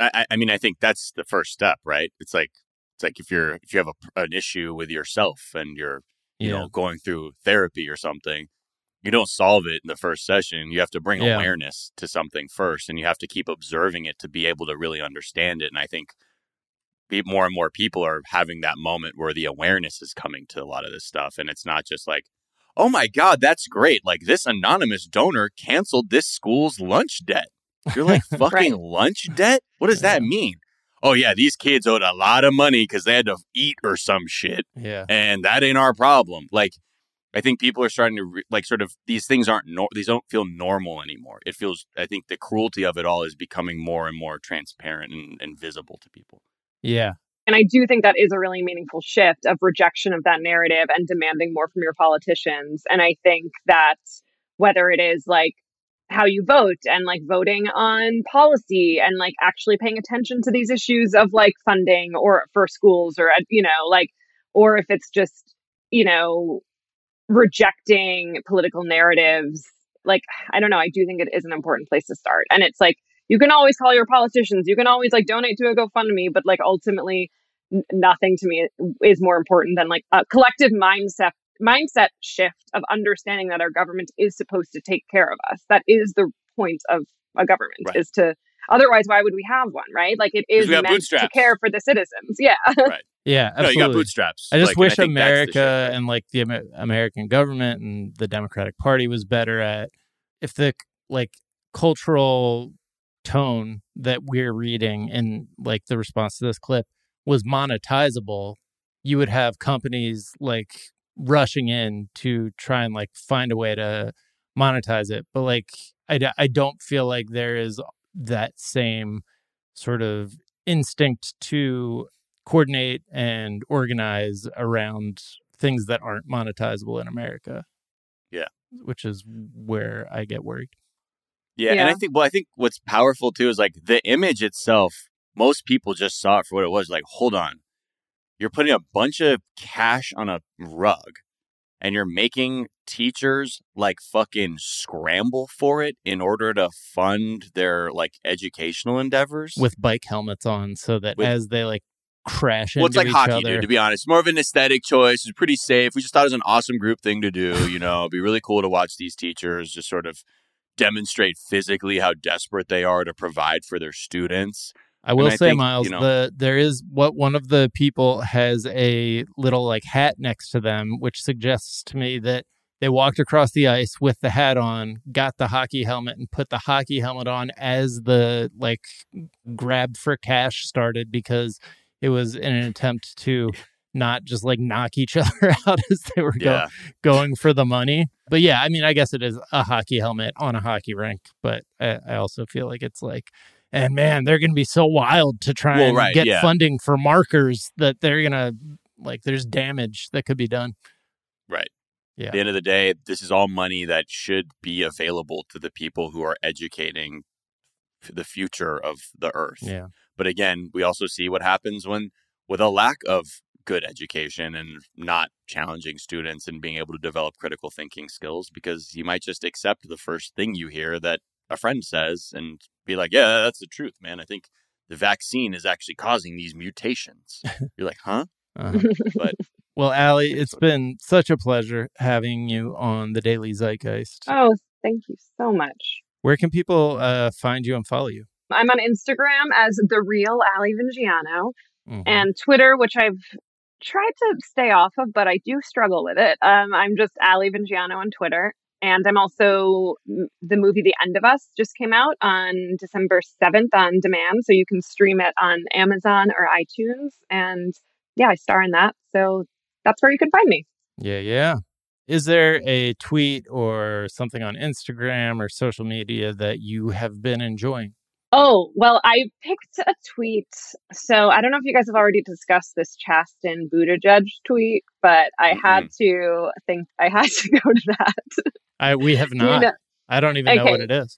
I, I- mean, I think that's the first step, right? It's like it's like if you're if you have a, an issue with yourself and you're you Yeah. know going through therapy or something, you don't solve it in the first session. You have to bring Yeah. awareness to something first, and you have to keep observing it to be able to really understand it. And I think more and more people are having that moment where the awareness is coming to a lot of this stuff, and it's not just like. Oh my God, that's great. Like this anonymous donor canceled this school's lunch debt. You're like, <laughs> fucking Right. lunch debt? What does that mean? Oh, yeah, these kids owed a lot of money because they had to eat or some shit, Yeah. and that ain't our problem. Like, I think people are starting to, re- like, sort of, these things aren't, nor- these don't feel normal anymore. It feels, I think the cruelty of it all is becoming more and more transparent and, and visible to people. Yeah. And I do think that is a really meaningful shift of rejection of that narrative and demanding more from your politicians. And I think that whether it is like how you vote and like voting on policy and like actually paying attention to these issues of like funding or for schools or, you know, like, or if it's just, you know, rejecting political narratives, like, I don't know, I do think it is an important place to start. And it's like, you can always call your politicians, you can always like donate to a GoFundMe, but like ultimately, n- nothing to me is more important than like a collective mindset mindset shift of understanding that our government is supposed to take care of us. That is the point of a government Right. is to otherwise why would we have one, right? Like it is we got meant to care for the citizens. Yeah. <laughs> right Yeah. No, you got Absolutely. bootstraps. I just Like, wish think that's the America and like the Amer- American government and the Democratic Party was better at if the like cultural tone that we're reading in like the response to this clip was monetizable, you would have companies like rushing in to try and like find a way to monetize it. But like I, I don't feel like there is that same sort of instinct to coordinate and organize around things that aren't monetizable in America. Yeah. Which is where I get worried. Yeah, and I think well, I think what's powerful too is like the image itself. Most people just saw it for what it was. Like, hold on, you're putting a bunch of cash on a rug, and you're making teachers like fucking scramble for it in order to fund their like educational endeavors with bike helmets on so that With- as they like crash well, into it's like each hockey, other. dude. To be honest, more of an aesthetic choice. It's pretty safe. We just thought it was an awesome group thing to do. You know, it'd be really cool to watch these teachers just sort of demonstrate physically how desperate they are to provide for their students. I will I say, think, Miles, you know- the there is what one of the people has a little like hat next to them, which suggests to me that they walked across the ice with the hat on, got the hockey helmet, and put the hockey helmet on as the like grab for cash started because it was in an attempt to not just like knock each <laughs> other out as they were go- Yeah, going for the money. But yeah, I mean, I guess it is a hockey helmet on a hockey rink, but I, I also feel like it's like, and man, they're going to be so wild to try Well, and right, get yeah. funding for markers that they're going to like, there's damage that could be done. right. Yeah. At the end of the day, this is all money that should be available to the people who are educating the future of the earth. Yeah. But again, we also see what happens when, with a lack of good education and not challenging students and being able to develop critical thinking skills, because you might just accept the first thing you hear that a friend says and be like, yeah, that's the truth, man. I think the vaccine is actually causing these mutations. You're like, huh? Uh-huh. But well, Ali, it's been such a pleasure having you on the Daily Zeitgeist. Oh, thank you so much. Where can people uh, find you and follow you? I'm on Instagram as the real Ali Vingiano Mhm. and Twitter, which I've tried to stay off of, but I do struggle with it. Um, I'm just Ali Vingiano on Twitter. And I'm also the movie The End of Us just came out on December 7th on demand. So you can stream it on Amazon or iTunes. And yeah, I star in that. So that's where you can find me. Yeah, yeah. Is there a tweet or something on Instagram or social media that you have been enjoying? Oh, well, I picked a tweet. So I don't know if you guys have already discussed this Chasten Buttigieg tweet, but I had to think I had to <laughs> go to that. I we have You not. know- I don't even know what it is.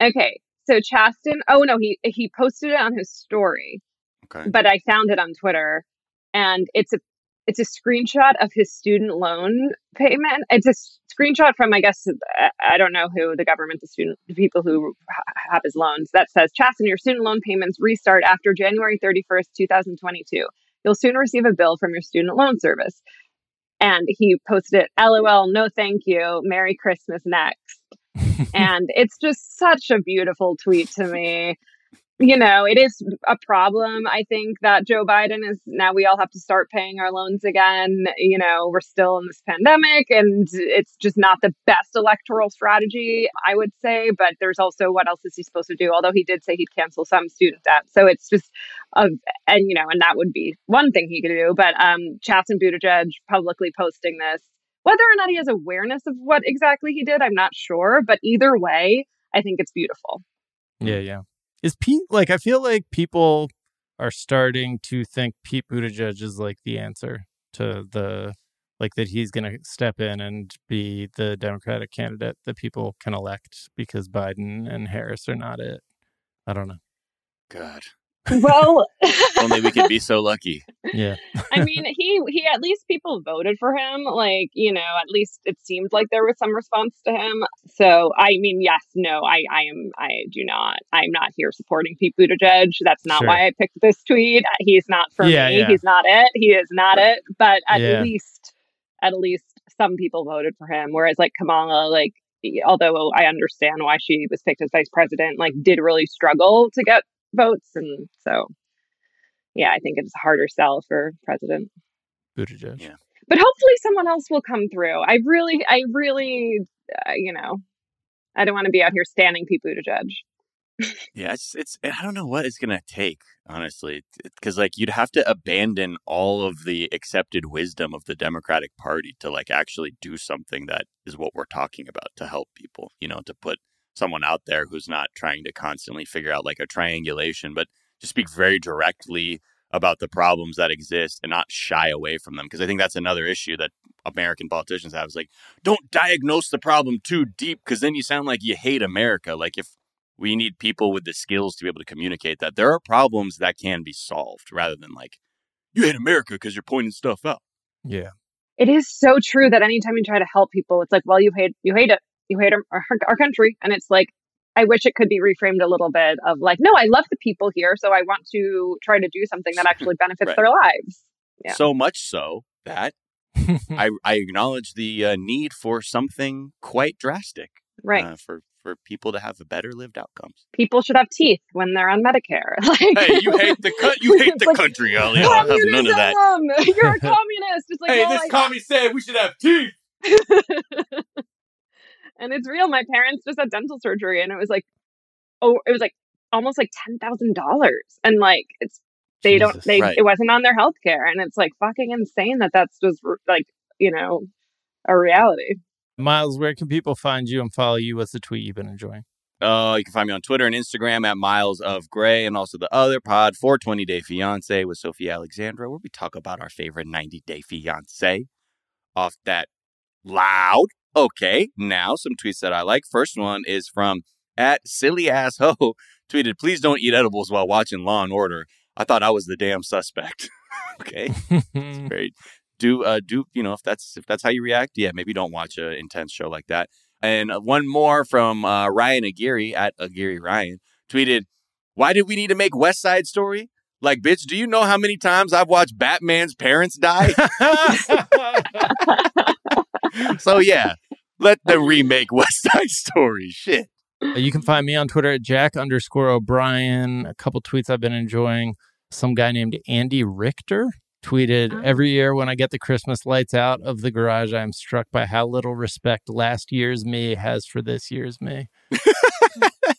okay, so Chasten. Oh no, he he posted it on his story, okay. but I found it on Twitter, and it's a it's a screenshot of his student loan payment. It's a screenshot from I guess I- don't know who the government, the student, the people who ha- have his loans. That says Chasten, your student loan payments restart after January thirty first, two thousand twenty two. You'll soon receive a bill from your student loan service. And he posted it, LOL, no thank you, Merry Christmas next <laughs> and it's just such a beautiful tweet to me. You know, it is a problem. I think that Joe Biden is now we all have to start paying our loans again. You know, we're still in this pandemic and it's just not the best electoral strategy, I would say. But there's also what else is he supposed to do? Although he did say he'd cancel some student debt. So it's just, a, and you know, and that would be one thing he could do. But um, Chasten Buttigieg publicly posting this whether or not he has awareness of what exactly he did, I'm not sure. But either way, I think it's beautiful. Yeah, yeah. Is Pete like? I feel like people are starting to think Pete Buttigieg is like the answer to the like that he's going to step in and be the Democratic candidate that people can elect because Biden and Harris are not it. I don't know. God. Well, <laughs> only we could be so lucky. Yeah, I mean, he he at least people voted for him. Like you know, at least it seemed like there was some response to him. So I mean, yes, no, I I am I do not. I'm not here supporting Pete Buttigieg. That's not Sure. why I picked this tweet. Uh, he's not for Yeah, me. yeah. He's not it. He is not it. But at Yeah. least at least some people voted for him. Whereas like Kamala, like although I understand why she was picked as vice president, like did really struggle to get votes, and so yeah, I think it's a harder sell for president. Buttigieg. Yeah. But hopefully, someone else will come through. I really, I really, uh, you know, I don't want to be out here standing Pete Buttigieg. Yeah, it's it's I don't know what it's gonna take honestly, because like you'd have to abandon all of the accepted wisdom of the Democratic Party to like actually do something that is what we're talking about to help people. You know, to put someone out there who's not trying to constantly figure out like a triangulation, but to speak very directly about the problems that exist and not shy away from them. Because I think that's another issue that American politicians have is like, don't diagnose the problem too deep because then you sound like you hate America. Like if we need people with the skills to be able to communicate that there are problems that can be solved rather than like, you hate America because you're pointing stuff out. Yeah. it is so true that anytime you try to help people, it's like, well, you hate you hate it, you hate our, our country, and it's like, I wish it could be reframed a little bit of like, no, I love the people here, so I want to try to do something that actually <laughs> benefits Right. their lives. Yeah. So much so that <laughs> I, I acknowledge the uh, need for something quite drastic Right. uh, for, for people to have better lived outcomes. people should have teeth when they're on Medicare. <laughs> like, Hey, you hate the co- you hate the like, country, Ellie. I have none of that. You're a communist. It's like, Hey, well, this I- commie said we should have teeth. And it's real. My parents just had dental surgery, and it was like, oh, it was like almost like ten thousand dollars, and like it's they don't they Right. it wasn't on their health care, and it's like fucking insane that that's just like you know a reality. Miles, where can people find you and follow you? What's the tweet you've been enjoying? Uh, you can find me on Twitter and Instagram at Miles of Gray, and also the other pod, 420 Day Fiance with Sophie Alexandra, where we talk about our favorite 90 Day Fiance. Off that loud. Okay, now some tweets that I like. First one is from at silly ass ho tweeted, "Please don't eat edibles while watching Law and Order." I thought I was the damn suspect. <laughs> okay, <laughs> very do uh do you know if that's if that's how you react yeah maybe don't watch a intense show like that and one more from uh, ryan aguirre at aguirre ryan tweeted why did we need to make west side story like bitch do you know how many times i've watched batman's parents die <laughs> so yeah let them remake west side story shit uh, you can find me on Twitter at Jack underscore O'Brien. A couple tweets I've been enjoying. Some guy named Andy Richter tweeted Oh. every year when I get the Christmas lights out of the garage, I am struck by how little respect last year's me has for this year's me.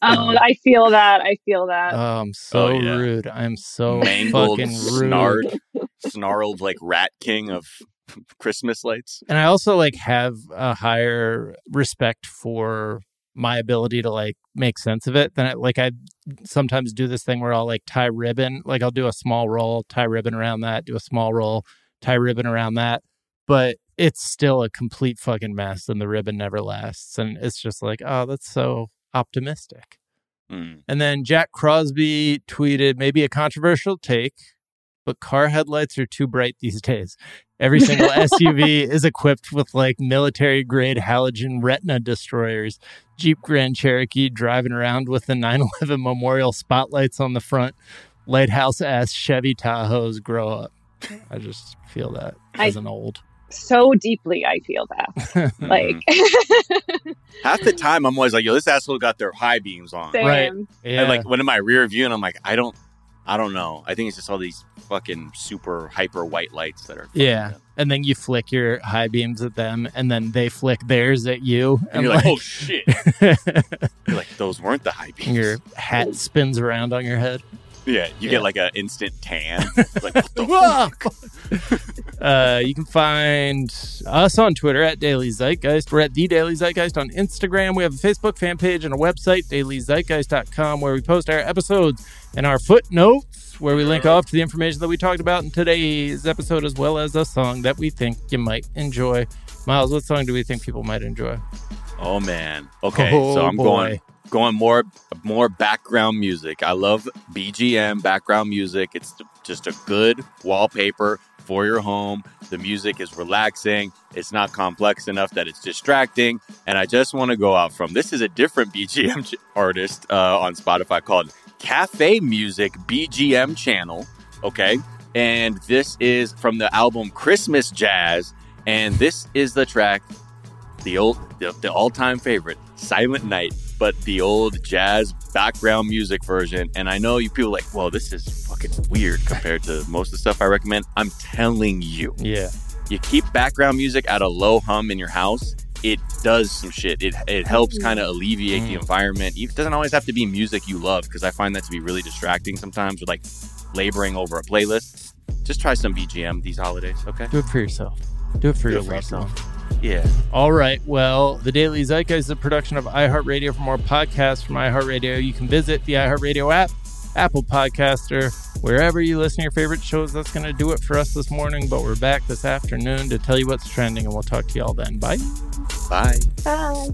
Oh, um, I feel that. I feel that. Oh, I'm so Oh, yeah. rude. I'm so mangled fucking rude. snarled snarled like rat king of <laughs> christmas lights And I also like have a higher respect for my ability to like make sense of it than I, like I sometimes do this thing where I'll like tie ribbon, like I'll do a small roll, tie ribbon around that, do a small roll, tie ribbon around that, but it's still a complete fucking mess and the ribbon never lasts and it's just like, oh, that's so optimistic. Hmm. And then Jack Crosby tweeted maybe a controversial take, but car headlights are too bright these <laughs> days. Every single <laughs> SUV is equipped with like military grade halogen retina destroyers. Jeep Grand Cherokee driving around with the 911 memorial spotlights on the front. Lighthouse ass Chevy Tahoes grow up. I just feel that I- as an old. so deeply, I feel that. <laughs> Like, mm-hmm. <laughs> half the time i'm always like yo this asshole got their high beams on same. Right. yeah. And like when in my rear view, and I'm like, I don't, I don't know. I think it's just all these fucking super hyper white lights that are. yeah. up. And then you flick your high beams at them, and then they flick theirs at you. And you're like, oh shit! <laughs> You're like, those weren't the high beams. your hat spins around on your head. Yeah, you Yeah. get like an instant tan. <laughs> like, what the fuck? <laughs> uh, you can find us on Twitter at Daily Zeitgeist. We're at The Daily Zeitgeist on Instagram. We have a Facebook fan page and a website, dailyzeitgeist.com, where we post our episodes and our footnotes, where we link off to the information that we talked about in today's episode, as well as a song that we think you might enjoy. Miles, what song do we think people might enjoy? Oh man. Okay, Oh, so I'm boy. going going more more background music. I love BGM background music. It's just a good wallpaper for your home. The music is relaxing. It's not complex enough that it's distracting. And I just want to go out from this is a different <laughs> BGM artist uh, on Spotify called Cafe Music BGM Channel. Okay, and this is from the album Christmas Jazz. And this is the track the old the, the all-time favorite silent night but the old jazz background music version and i know you people are like well this is fucking weird compared to most of the stuff i recommend i'm telling you Yeah. you keep background music at a low hum in your house it does some shit it, it helps kind of alleviate the Mm. environment it doesn't always have to be music you love because i find that to be really distracting sometimes with like laboring over a playlist just try some bgm these holidays okay Do it for yourself. Do it for Do your it for yourself. one. Yeah All right. Well, the Daily Zeitgeist is a production of iHeartRadio. For more podcasts from iHeartRadio, you can visit the iHeartRadio app, Apple Podcaster, wherever you listen to your favorite shows. That's going to do it for us this morning. But we're back this afternoon to tell you what's trending, and we'll talk to you all then. Bye. bye Bye.